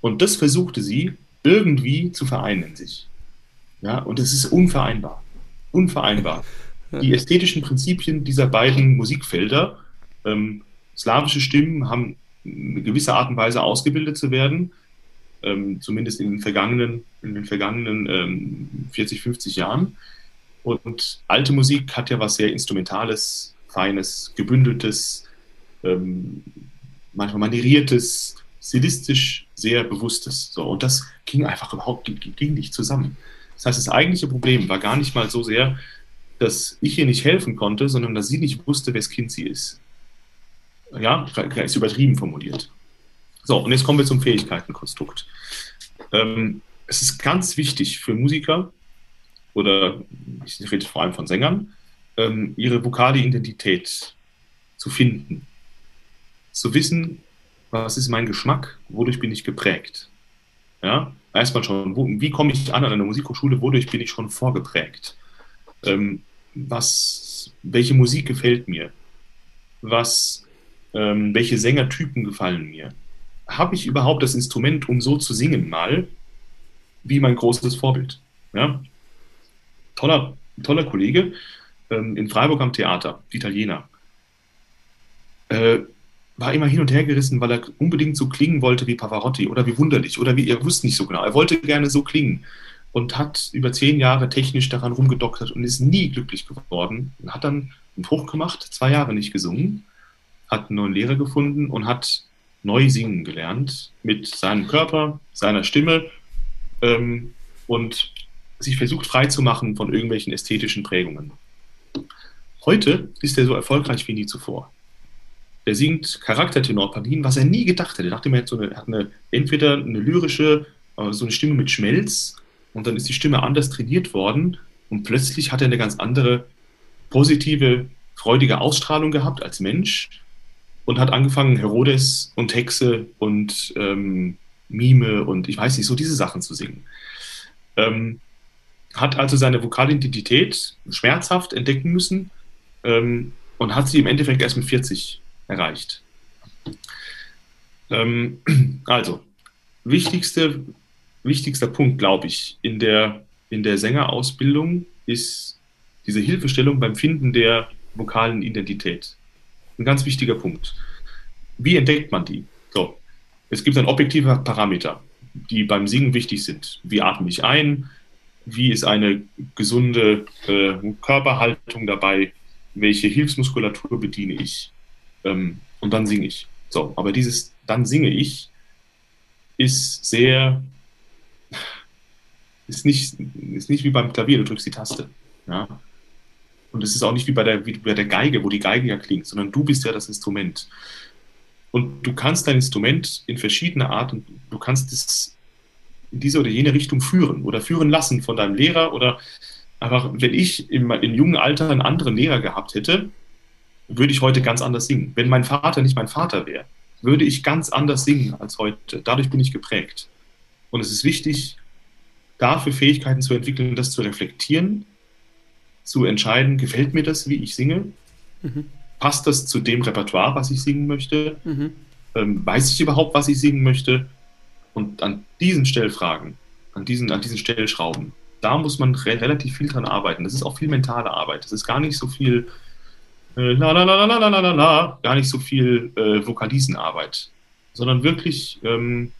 Und das versuchte sie irgendwie zu vereinen in sich. Ja, und es ist unvereinbar. Unvereinbar. Die ästhetischen Prinzipien dieser beiden Musikfelder, ähm, slawische Stimmen haben eine gewisse Art und Weise ausgebildet zu werden, ähm, zumindest in den vergangenen, in den vergangenen ähm, 40, 50 Jahren. Und alte Musik hat ja was sehr Instrumentales, Feines, Gebündeltes, ähm, manchmal manieriertes, stilistisch sehr Bewusstes. So, und das ging einfach überhaupt ging nicht zusammen. Das heißt, das eigentliche Problem war gar nicht mal so sehr, dass ich ihr nicht helfen konnte, sondern dass sie nicht wusste, wes Kind sie ist. Ja, ist übertrieben formuliert. So, und jetzt kommen wir zum Fähigkeitenkonstrukt. Ähm, es ist ganz wichtig für Musiker, oder ich rede vor allem von Sängern, ähm, ihre vokale Identität zu finden. Zu wissen, was ist mein Geschmack, wodurch bin ich geprägt. Ja, erstmal schon, wo, wie komme ich an an einer Musikhochschule, wodurch bin ich schon vorgeprägt. Ähm, was, welche Musik gefällt mir? Was, ähm, welche Sängertypen gefallen mir? habe ich überhaupt das Instrument, um so zu singen mal, wie mein großes Vorbild. Ja? Toller, toller Kollege ähm, in Freiburg am Theater, Italiener. Äh, war immer hin und her gerissen, weil er unbedingt so klingen wollte wie Pavarotti oder wie wunderlich oder wie er wusste nicht so genau. Er wollte gerne so klingen und hat über zehn Jahre technisch daran rumgedoktert und ist nie glücklich geworden. Hat dann einen Bruch gemacht, zwei Jahre nicht gesungen, hat einen neuen Lehrer gefunden und hat neu singen gelernt mit seinem Körper, seiner Stimme ähm, und sich versucht freizumachen von irgendwelchen ästhetischen Prägungen. Heute ist er so erfolgreich wie nie zuvor. Er singt Charaktertenorpartien, was er nie gedacht hätte. Er dachte mir, er hat, so eine, hat eine, entweder eine lyrische, äh, so eine Stimme mit Schmelz und dann ist die Stimme anders trainiert worden und plötzlich hat er eine ganz andere positive, freudige Ausstrahlung gehabt als Mensch und hat angefangen, Herodes und Hexe und ähm, Mime und ich weiß nicht, so diese Sachen zu singen. Ähm, hat also seine Vokalidentität schmerzhaft entdecken müssen ähm, und hat sie im Endeffekt erst mit 40 erreicht. Ähm, also, wichtigste, wichtigster Punkt, glaube ich, in der, in der Sängerausbildung ist diese Hilfestellung beim Finden der vokalen Identität. Ein ganz wichtiger Punkt. Wie entdeckt man die? So, es gibt dann objektive Parameter, die beim Singen wichtig sind. Wie atme ich ein? Wie ist eine gesunde äh, Körperhaltung dabei? Welche Hilfsmuskulatur bediene ich? Ähm, und dann singe ich. So, aber dieses dann singe ich ist sehr, ist nicht, ist nicht wie beim Klavier, du drückst die Taste. Ja? Und es ist auch nicht wie bei, der, wie bei der Geige, wo die Geige ja klingt, sondern du bist ja das Instrument. Und du kannst dein Instrument in verschiedene Arten, du kannst es in diese oder jene Richtung führen oder führen lassen von deinem Lehrer oder einfach, wenn ich im, im jungen Alter einen anderen Lehrer gehabt hätte, würde ich heute ganz anders singen. Wenn mein Vater nicht mein Vater wäre, würde ich ganz anders singen als heute. Dadurch bin ich geprägt. Und es ist wichtig, dafür Fähigkeiten zu entwickeln, das zu reflektieren, zu entscheiden, gefällt mir das, wie ich singe? Mhm. Passt das zu dem Repertoire, was ich singen möchte? Mhm. Ähm, weiß ich überhaupt, was ich singen möchte? Und an diesen Stellfragen, an diesen, an diesen Stellschrauben, da muss man re relativ viel dran arbeiten. Das ist auch viel mentale Arbeit. Das ist gar nicht so viel äh, la la la la la la la, gar nicht so viel äh, Vokalisenarbeit, sondern wirklich ähm,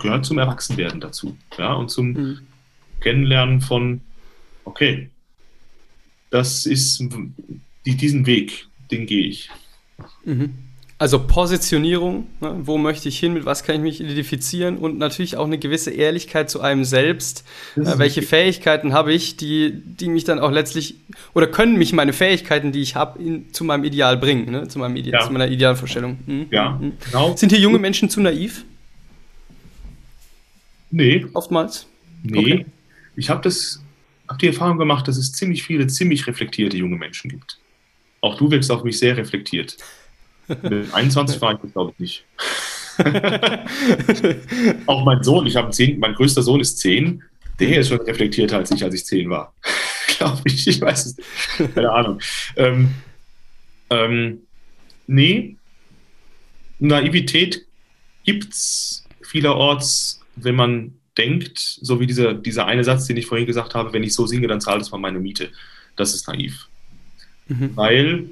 gehört zum Erwachsenwerden dazu. Ja, und zum mhm. Kennenlernen von, okay, das ist die, diesen Weg, den gehe ich. Mhm. Also Positionierung, ne? wo möchte ich hin, mit was kann ich mich identifizieren und natürlich auch eine gewisse Ehrlichkeit zu einem selbst. Äh, welche Fähigkeiten habe ich, die, die mich dann auch letztlich, oder können mich meine Fähigkeiten, die ich habe, zu meinem Ideal bringen, ne? zu, meinem Ide ja. zu meiner Idealvorstellung. Mhm. Ja, mhm. genau. Sind hier junge Menschen zu naiv? Nee. Oftmals? Nee. Okay. Ich habe das, habe die Erfahrung gemacht, dass es ziemlich viele, ziemlich reflektierte junge Menschen gibt. Auch du wirkst auf mich sehr reflektiert. Mit 21 war ich das, glaube ich, nicht. auch mein Sohn, ich habe zehn, mein größter Sohn ist zehn, der ist schon reflektierter als ich, als ich zehn war. glaube ich, ich weiß es nicht. Keine Ahnung. Ähm, ähm, nee, Naivität gibt es vielerorts, wenn man denkt, so wie dieser, dieser eine Satz, den ich vorhin gesagt habe, wenn ich so singe, dann zahlt es mal meine Miete. Das ist naiv. Mhm. Weil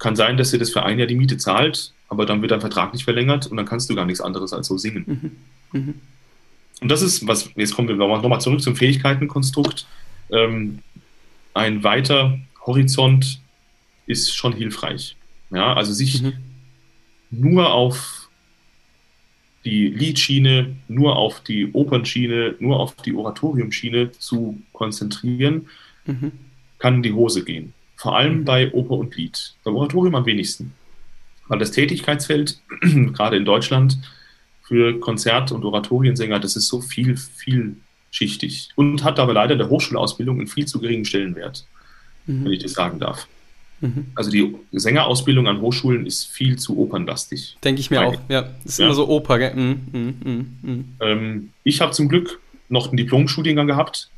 kann sein, dass ihr das für ein Jahr die Miete zahlt, aber dann wird dein Vertrag nicht verlängert und dann kannst du gar nichts anderes als so singen. Mhm. Mhm. Und das ist, was, jetzt kommen wir nochmal zurück zum Fähigkeitenkonstrukt. Ähm, ein weiter Horizont ist schon hilfreich. Ja, also sich mhm. nur auf die Liedschiene, nur auf die Opernschiene, nur auf die Oratoriumschiene zu konzentrieren, mhm. kann in die Hose gehen. Vor allem mhm. bei Oper und Lied. Beim Oratorium am wenigsten. Weil das Tätigkeitsfeld, gerade in Deutschland, für Konzert- und Oratoriensänger, das ist so viel, vielschichtig. Und hat aber leider der Hochschulausbildung einen viel zu geringen Stellenwert, mhm. wenn ich das sagen darf. Mhm. Also die Sängerausbildung an Hochschulen ist viel zu opernlastig. Denke ich mir auch, ja. Das ist ja. immer so Oper, gell? Mhm, mhm. Ähm, ich habe zum Glück noch einen Diplom-Studiengang gehabt.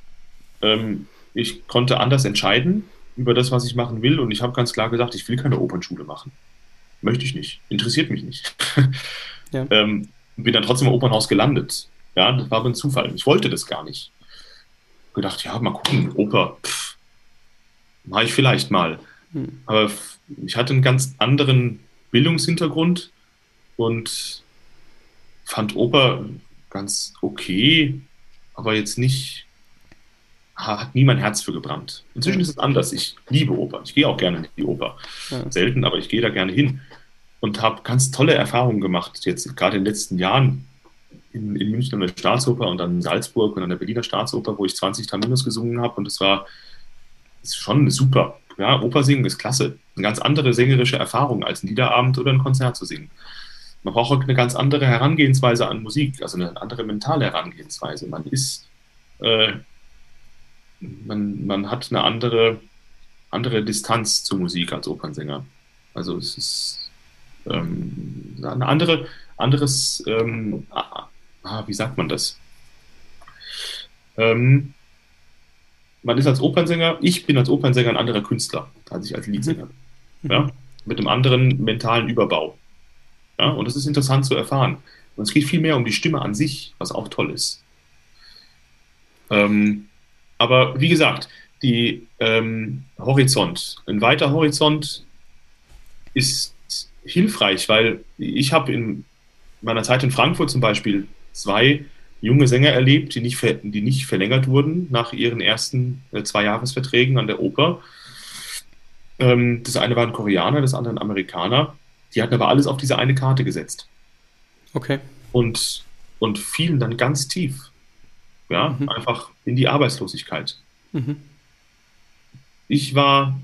Ähm, ich konnte anders entscheiden über das, was ich machen will. Und ich habe ganz klar gesagt, ich will keine Opernschule machen. Möchte ich nicht. Interessiert mich nicht. Ja. ähm, bin dann trotzdem im Opernhaus gelandet. Ja, das war aber ein Zufall. Ich wollte das gar nicht. Gedacht, ja, mal gucken, Oper, pff, mache ich vielleicht mal. Hm. Aber ich hatte einen ganz anderen Bildungshintergrund und fand Oper ganz okay, aber jetzt nicht hat nie mein Herz für gebrannt. Inzwischen ist es anders. Ich liebe Oper. Ich gehe auch gerne in die Oper. Ja. Selten, aber ich gehe da gerne hin. Und habe ganz tolle Erfahrungen gemacht, jetzt gerade in den letzten Jahren in, in München an der Staatsoper und dann in Salzburg und an der Berliner Staatsoper, wo ich 20 Taminos gesungen habe. Und es war ist schon super. Ja, Oper singen ist klasse. Eine ganz andere sängerische Erfahrung, als ein Liederabend oder ein Konzert zu singen. Man braucht auch eine ganz andere Herangehensweise an Musik, also eine andere mentale Herangehensweise. Man ist äh, man, man hat eine andere, andere Distanz zur Musik als Opernsänger. Also es ist ähm, eine andere, anderes, ähm, ah, ah, wie sagt man das? Ähm, man ist als Opernsänger, ich bin als Opernsänger ein anderer Künstler als ich als Leadsänger. Mhm. Ja, mit einem anderen mentalen Überbau. Ja, und das ist interessant zu erfahren. Und es geht viel mehr um die Stimme an sich, was auch toll ist. Ähm, aber wie gesagt, die ähm, Horizont, ein weiter Horizont ist hilfreich, weil ich habe in meiner Zeit in Frankfurt zum Beispiel zwei junge Sänger erlebt, die nicht, die nicht verlängert wurden nach ihren ersten äh, zwei Jahresverträgen an der Oper. Ähm, das eine war ein Koreaner, das andere ein Amerikaner. Die hatten aber alles auf diese eine Karte gesetzt. Okay. Und, und fielen dann ganz tief. Ja, mhm. einfach in die Arbeitslosigkeit. Mhm. Ich war,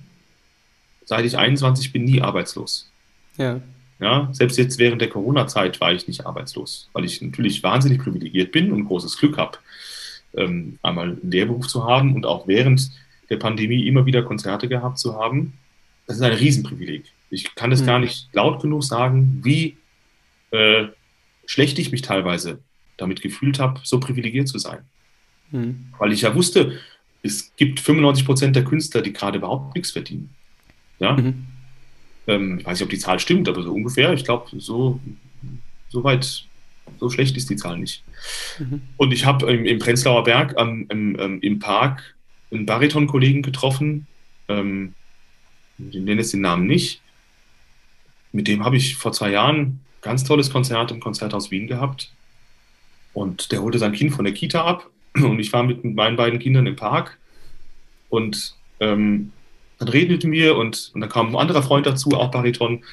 seit ich 21 bin, nie arbeitslos. Ja. Ja, selbst jetzt während der Corona-Zeit war ich nicht arbeitslos, weil ich natürlich wahnsinnig privilegiert bin und großes Glück habe, ähm, einmal einen Lehrberuf zu haben und auch während der Pandemie immer wieder Konzerte gehabt zu haben. Das ist ein Riesenprivileg. Ich kann es mhm. gar nicht laut genug sagen, wie äh, schlecht ich mich teilweise damit gefühlt habe, so privilegiert zu sein. Mhm. Weil ich ja wusste, es gibt 95 Prozent der Künstler, die gerade überhaupt nichts verdienen. Ja. Mhm. Ähm, ich weiß nicht, ob die Zahl stimmt, aber so ungefähr. Ich glaube, so, so weit, so schlecht ist die Zahl nicht. Mhm. Und ich habe im, im, Prenzlauer Berg am, im, im Park einen Bariton-Kollegen getroffen. Ähm, ich nenne jetzt den Namen nicht. Mit dem habe ich vor zwei Jahren ein ganz tolles Konzert im Konzerthaus Wien gehabt. Und der holte sein Kind von der Kita ab und ich war mit meinen beiden Kindern im Park und ähm, dann redeten wir und, und dann kam ein anderer Freund dazu, auch Bariton.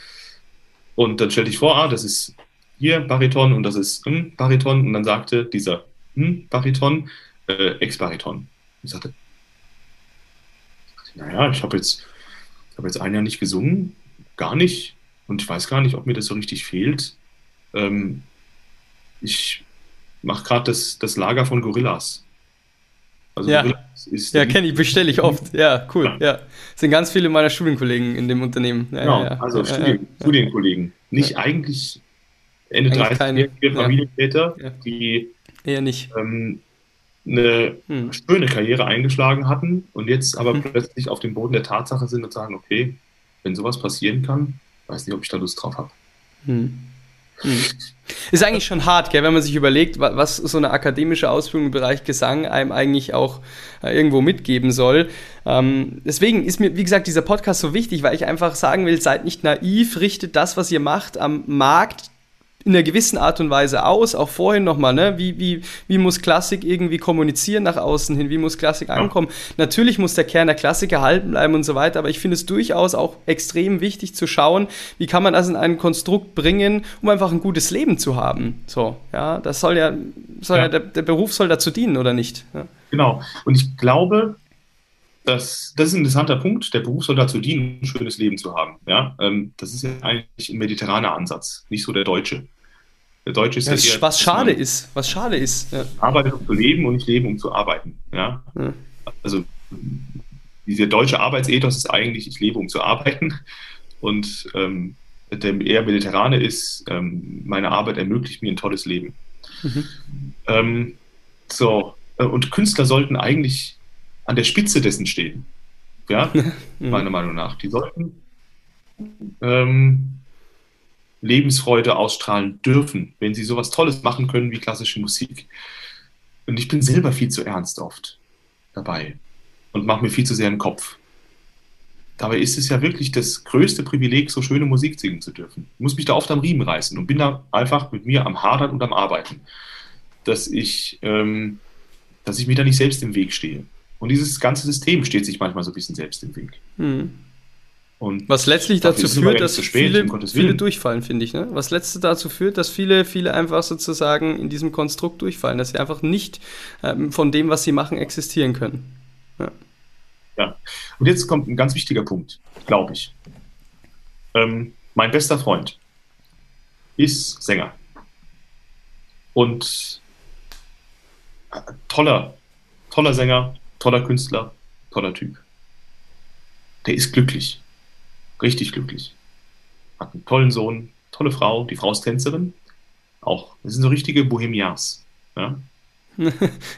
Und dann stellte ich vor, ah, das ist hier Bariton und das ist hm, Bariton. Und dann sagte dieser hm, Bariton äh, Ex-Bariton. Ich sagte, naja, ich habe jetzt, hab jetzt ein Jahr nicht gesungen, gar nicht. Und ich weiß gar nicht, ob mir das so richtig fehlt. Ähm, ich mache gerade das, das Lager von Gorillas. Also ja, ja kenne ich, bestelle ich oft. Ja, cool. Ja. sind ganz viele meiner Studienkollegen in dem Unternehmen. Ja, genau, ja, also Studien, Studienkollegen. Nicht eigentlich Ende 30 Familienväter, die eher nicht. Ähm, eine hm. schöne Karriere eingeschlagen hatten und jetzt aber hm. plötzlich auf dem Boden der Tatsache sind und sagen, okay, wenn sowas passieren kann, weiß nicht, ob ich da Lust drauf habe. Hm. Ist eigentlich schon hart, gell, wenn man sich überlegt, was so eine akademische Ausbildung im Bereich Gesang einem eigentlich auch äh, irgendwo mitgeben soll. Ähm, deswegen ist mir, wie gesagt, dieser Podcast so wichtig, weil ich einfach sagen will, seid nicht naiv, richtet das, was ihr macht, am Markt in einer gewissen Art und Weise aus, auch vorhin nochmal, ne? Wie, wie, wie muss Klassik irgendwie kommunizieren nach außen hin? Wie muss Klassik ankommen? Natürlich muss der Kern der Klassik erhalten bleiben und so weiter, aber ich finde es durchaus auch extrem wichtig zu schauen, wie kann man das in ein Konstrukt bringen, um einfach ein gutes Leben zu haben. So, ja, das soll ja, soll ja. ja der, der, Beruf soll dazu dienen, oder nicht? Ja. Genau. Und ich glaube, das, das ist ein interessanter Punkt. Der Beruf soll dazu dienen, ein schönes Leben zu haben. Ja, ähm, das ist ja eigentlich ein mediterraner Ansatz, nicht so der deutsche. Der Deutsche ist ja, ja was schade ist, was schade ist. Ja. Arbeiten um zu leben und nicht leben um zu arbeiten. Ja? ja. Also dieser deutsche Arbeitsethos ist eigentlich, ich lebe um zu arbeiten. Und ähm, der eher mediterrane ist, ähm, meine Arbeit ermöglicht mir ein tolles Leben. Mhm. Ähm, so, äh, und Künstler sollten eigentlich an der Spitze dessen stehen. Ja, mhm. meiner Meinung nach. Die sollten ähm, Lebensfreude ausstrahlen dürfen, wenn sie sowas Tolles machen können wie klassische Musik. Und ich bin selber viel zu ernst oft dabei und mache mir viel zu sehr den Kopf. Dabei ist es ja wirklich das größte Privileg, so schöne Musik singen zu dürfen. Ich muss mich da oft am Riemen reißen und bin da einfach mit mir am Hadern und am Arbeiten, dass ich, ähm, dass ich mir da nicht selbst im Weg stehe. Und dieses ganze System steht sich manchmal so ein bisschen selbst im Weg. Mhm. Und Was letztlich dazu führt, dass viele, viele durchfallen, finde ich. Ne? Was letztlich dazu führt, dass viele, viele einfach sozusagen in diesem Konstrukt durchfallen, dass sie einfach nicht ähm, von dem, was sie machen, existieren können. Ja. ja. Und jetzt kommt ein ganz wichtiger Punkt, glaube ich. Ähm, mein bester Freund ist Sänger. Und äh, toller, toller Sänger, toller Künstler, toller Typ. Der ist glücklich. Richtig glücklich. Hat einen tollen Sohn, tolle Frau. Die Frau ist Tänzerin. Auch. Das sind so richtige Bohemians. Ja?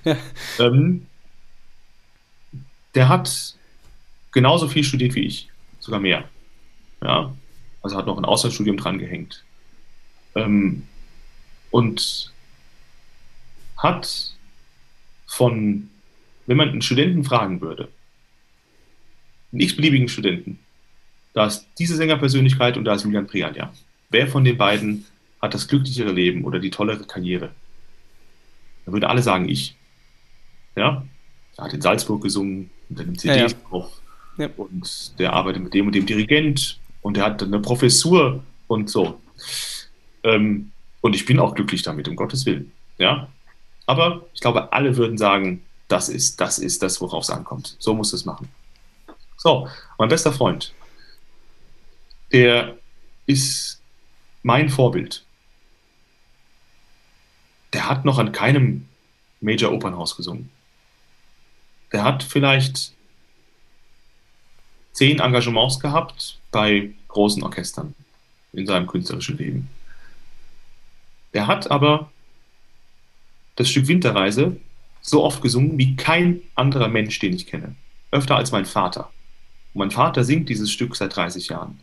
ja. Ähm, der hat genauso viel studiert wie ich. Sogar mehr. Ja. Also hat noch ein Auslandsstudium dran gehängt. Ähm, und hat von, wenn man einen Studenten fragen würde, einen x-beliebigen Studenten, da ist diese Sängerpersönlichkeit und da ist Julian Prialia. Wer von den beiden hat das glücklichere Leben oder die tollere Karriere? Da würden alle sagen, ich. Ja, er hat in Salzburg gesungen, und dann CD ja, ja. Ja. Und der arbeitet mit dem und dem Dirigent und der hat eine Professur und so. Ähm, und ich bin auch glücklich damit, um Gottes Willen. Ja, aber ich glaube, alle würden sagen, das ist, das ist das, worauf es ankommt. So muss es machen. So, mein bester Freund, der ist mein Vorbild. Der hat noch an keinem Major Opernhaus gesungen. Der hat vielleicht zehn Engagements gehabt bei großen Orchestern in seinem künstlerischen Leben. Der hat aber das Stück Winterreise so oft gesungen wie kein anderer Mensch, den ich kenne. Öfter als mein Vater. Und mein Vater singt dieses Stück seit 30 Jahren.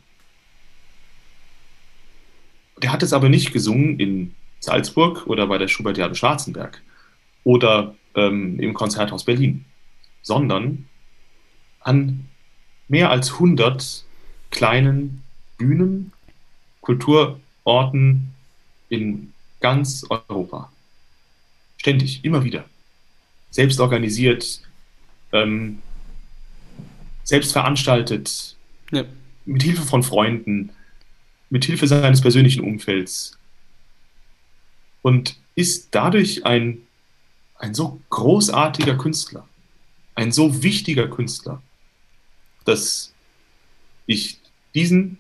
Der hat es aber nicht gesungen in Salzburg oder bei der Schubertiade Schwarzenberg oder ähm, im Konzerthaus Berlin, sondern an mehr als 100 kleinen Bühnen, Kulturorten in ganz Europa. Ständig, immer wieder. Selbst organisiert, ähm, selbst veranstaltet, ja. mit Hilfe von Freunden, mit Hilfe seines persönlichen Umfelds. Und ist dadurch ein, ein so großartiger Künstler, ein so wichtiger Künstler, dass ich diesen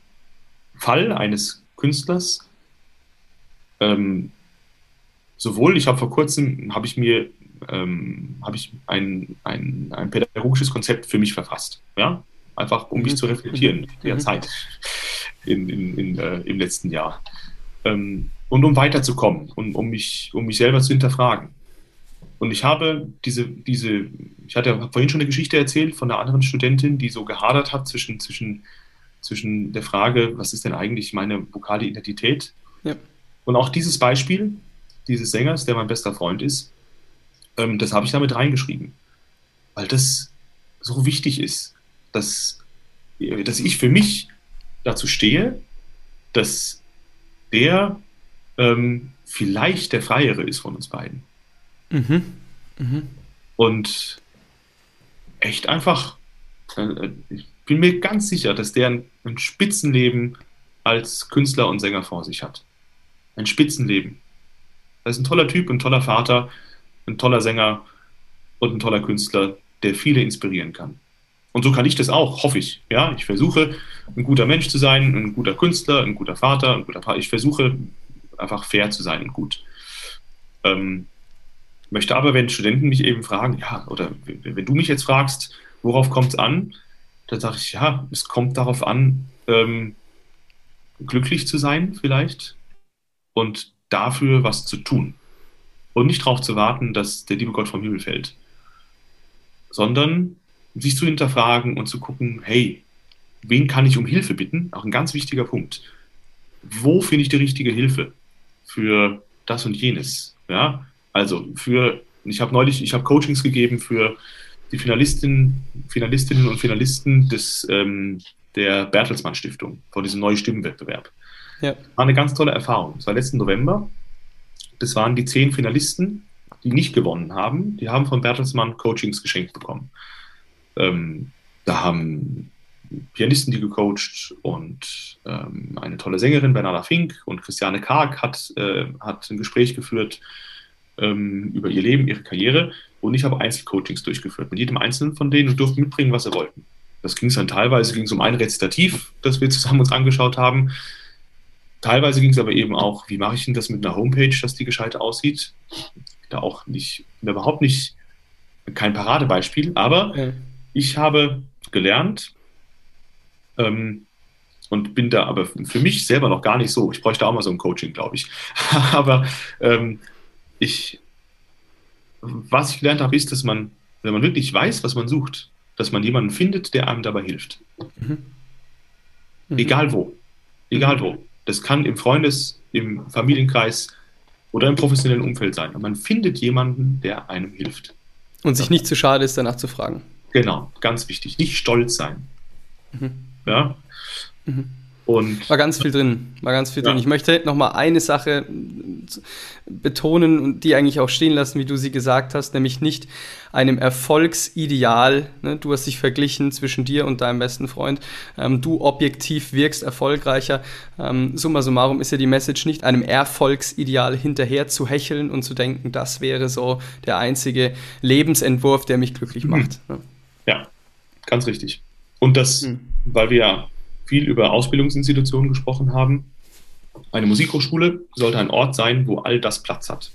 Fall eines Künstlers ähm, sowohl, ich habe vor kurzem, habe ich mir, ähm, habe ich ein, ein, ein pädagogisches Konzept für mich verfasst, ja, einfach um mhm. mich zu reflektieren in der mhm. Zeit in, in, in äh, im letzten Jahr ähm, und um weiterzukommen und um mich, um mich selber zu hinterfragen. Und ich habe diese, diese, ich hatte ja vorhin schon eine Geschichte erzählt von einer anderen Studentin, die so gehadert hat zwischen, zwischen, zwischen der Frage, was ist denn eigentlich meine vokale Identität? Ja. Und auch dieses Beispiel dieses Sängers, der mein bester Freund ist, ähm, das habe ich damit reingeschrieben. Weil das so wichtig ist, dass, dass ich für mich dazu stehe, dass der ähm, vielleicht der Freiere ist von uns beiden. Mhm. Mhm. Und echt einfach, äh, ich bin mir ganz sicher, dass der ein, ein Spitzenleben als Künstler und Sänger vor sich hat. Ein Spitzenleben. Er ist ein toller Typ, ein toller Vater, ein toller Sänger und ein toller Künstler, der viele inspirieren kann. Und so kann ich das auch, hoffe ich. Ja, ich versuche, ein guter Mensch zu sein, ein guter Künstler, ein guter Vater, ein guter Vater. Ich versuche einfach fair zu sein und gut. Ähm, möchte aber, wenn Studenten mich eben fragen, ja, oder wenn du mich jetzt fragst, worauf kommt es an, dann sage ich, ja, es kommt darauf an, ähm, glücklich zu sein vielleicht und dafür was zu tun. Und nicht darauf zu warten, dass der liebe Gott vom Himmel fällt, sondern sich zu hinterfragen und zu gucken, hey, wen kann ich um Hilfe bitten? Auch ein ganz wichtiger Punkt. Wo finde ich die richtige Hilfe für das und jenes? Ja, also für, ich habe neulich, ich habe Coachings gegeben für die Finalistinnen, Finalistinnen und Finalisten des, ähm, der Bertelsmann Stiftung vor diesem neuen Stimmenwettbewerb. Ja. War eine ganz tolle Erfahrung. Es war letzten November. Das waren die zehn Finalisten, die nicht gewonnen haben. Die haben von Bertelsmann Coachings geschenkt bekommen. Ähm, da haben Pianisten die gecoacht und ähm, eine tolle Sängerin, Bernarda Fink und Christiane Karg hat, äh, hat ein Gespräch geführt ähm, über ihr Leben, ihre Karriere und ich habe Einzelcoachings durchgeführt mit jedem Einzelnen von denen und durften mitbringen, was sie wollten. Das ging dann teilweise ging es um ein Rezitativ, das wir zusammen uns angeschaut haben. Teilweise ging es aber eben auch, wie mache ich denn das mit einer Homepage, dass die gescheit aussieht? Da auch nicht, überhaupt nicht kein Paradebeispiel, aber ja. Ich habe gelernt ähm, und bin da aber für mich selber noch gar nicht so. Ich bräuchte auch mal so ein Coaching, glaube ich. aber ähm, ich, was ich gelernt habe, ist, dass man, wenn man wirklich weiß, was man sucht, dass man jemanden findet, der einem dabei hilft. Mhm. Mhm. Egal wo. Egal mhm. wo. Das kann im Freundes-, im Familienkreis oder im professionellen Umfeld sein. Und man findet jemanden, der einem hilft. Und sich nicht zu schade ist, danach zu fragen. Genau, ganz wichtig. Nicht stolz sein. Mhm. Ja. Mhm. Und war ganz viel drin, war ganz viel ja. drin. Ich möchte noch mal eine Sache betonen und die eigentlich auch stehen lassen, wie du sie gesagt hast, nämlich nicht einem Erfolgsideal. Ne? Du hast dich verglichen zwischen dir und deinem besten Freund. Ähm, du objektiv wirkst erfolgreicher. Ähm, summa summarum ist ja die Message nicht einem Erfolgsideal hinterher zu hecheln und zu denken, das wäre so der einzige Lebensentwurf, der mich glücklich macht. Mhm. Ne? Ja, ganz richtig. Und das, mhm. weil wir ja viel über Ausbildungsinstitutionen gesprochen haben. Eine Musikhochschule sollte ein Ort sein, wo all das Platz hat.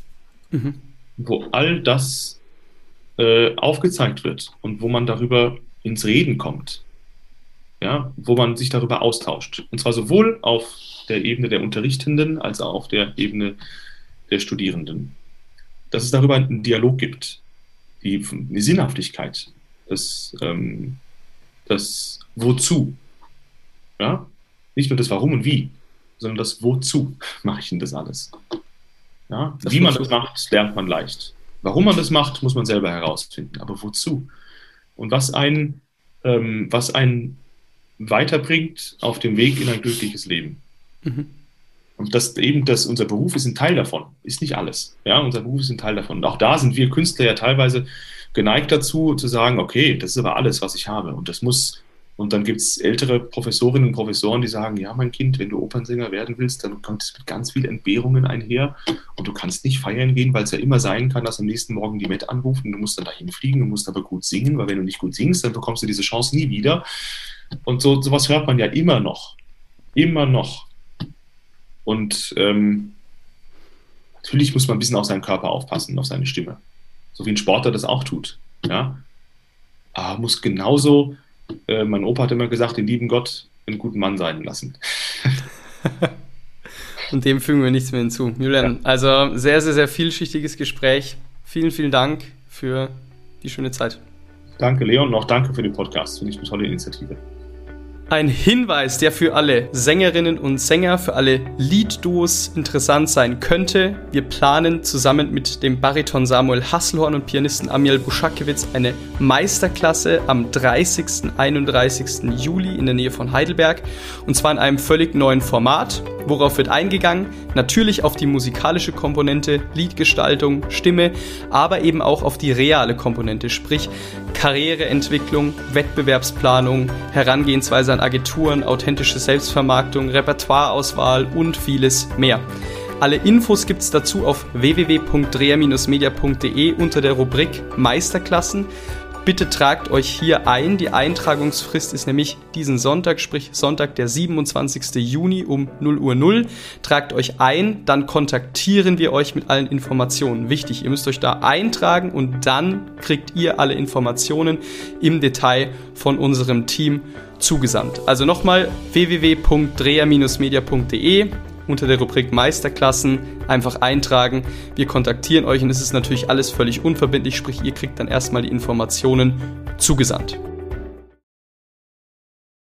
Mhm. Wo all das äh, aufgezeigt wird und wo man darüber ins Reden kommt. Ja, wo man sich darüber austauscht. Und zwar sowohl auf der Ebene der Unterrichtenden als auch auf der Ebene der Studierenden. Dass es darüber einen Dialog gibt, die, eine Sinnhaftigkeit, das, ähm, das Wozu ja? Nicht nur das Warum und Wie, sondern das Wozu mache ich denn das alles. Ja? Das wie man das macht, lernt man leicht. Warum man das macht, muss man selber herausfinden. Aber wozu? Und was einen, ähm, was einen weiterbringt auf dem Weg in ein glückliches Leben. Mhm. Und das eben, dass unser Beruf ist ein Teil davon, ist nicht alles. Ja, unser Beruf ist ein Teil davon. Und auch da sind wir Künstler ja teilweise geneigt dazu, zu sagen, okay, das ist aber alles, was ich habe. Und das muss und dann gibt es ältere Professorinnen und Professoren, die sagen, ja, mein Kind, wenn du Opernsänger werden willst, dann kommt es mit ganz vielen Entbehrungen einher und du kannst nicht feiern gehen, weil es ja immer sein kann, dass am nächsten Morgen die Met anruft und du musst dann dahin fliegen, du musst aber gut singen, weil wenn du nicht gut singst, dann bekommst du diese Chance nie wieder. Und so sowas hört man ja immer noch. Immer noch. Und ähm, natürlich muss man ein bisschen auf seinen Körper aufpassen, auf seine Stimme. So wie ein Sportler das auch tut. Ja? Aber muss genauso äh, mein Opa hat immer gesagt, den lieben Gott einen guten Mann sein lassen. Und dem fügen wir nichts mehr hinzu. Julian, ja. also sehr, sehr, sehr vielschichtiges Gespräch. Vielen, vielen Dank für die schöne Zeit. Danke, Leon, und auch danke für den Podcast. Finde ich eine tolle Initiative. Ein Hinweis, der für alle Sängerinnen und Sänger, für alle Liedduos interessant sein könnte. Wir planen zusammen mit dem Bariton Samuel Hasselhorn und Pianisten Amiel Buschakewitz eine Meisterklasse am 30. 31. Juli in der Nähe von Heidelberg. Und zwar in einem völlig neuen Format. Worauf wird eingegangen? Natürlich auf die musikalische Komponente, Liedgestaltung, Stimme, aber eben auch auf die reale Komponente, sprich Karriereentwicklung, Wettbewerbsplanung, Herangehensweise an Agenturen, authentische Selbstvermarktung, Repertoireauswahl und vieles mehr. Alle Infos gibt es dazu auf www.dreher-media.de unter der Rubrik Meisterklassen. Bitte tragt euch hier ein. Die Eintragungsfrist ist nämlich diesen Sonntag, sprich Sonntag, der 27. Juni um 0 Uhr 0. Tragt euch ein, dann kontaktieren wir euch mit allen Informationen. Wichtig, ihr müsst euch da eintragen und dann kriegt ihr alle Informationen im Detail von unserem Team zugesandt. Also nochmal www.dreher-media.de unter der Rubrik Meisterklassen einfach eintragen. Wir kontaktieren euch und es ist natürlich alles völlig unverbindlich, sprich ihr kriegt dann erstmal die Informationen zugesandt.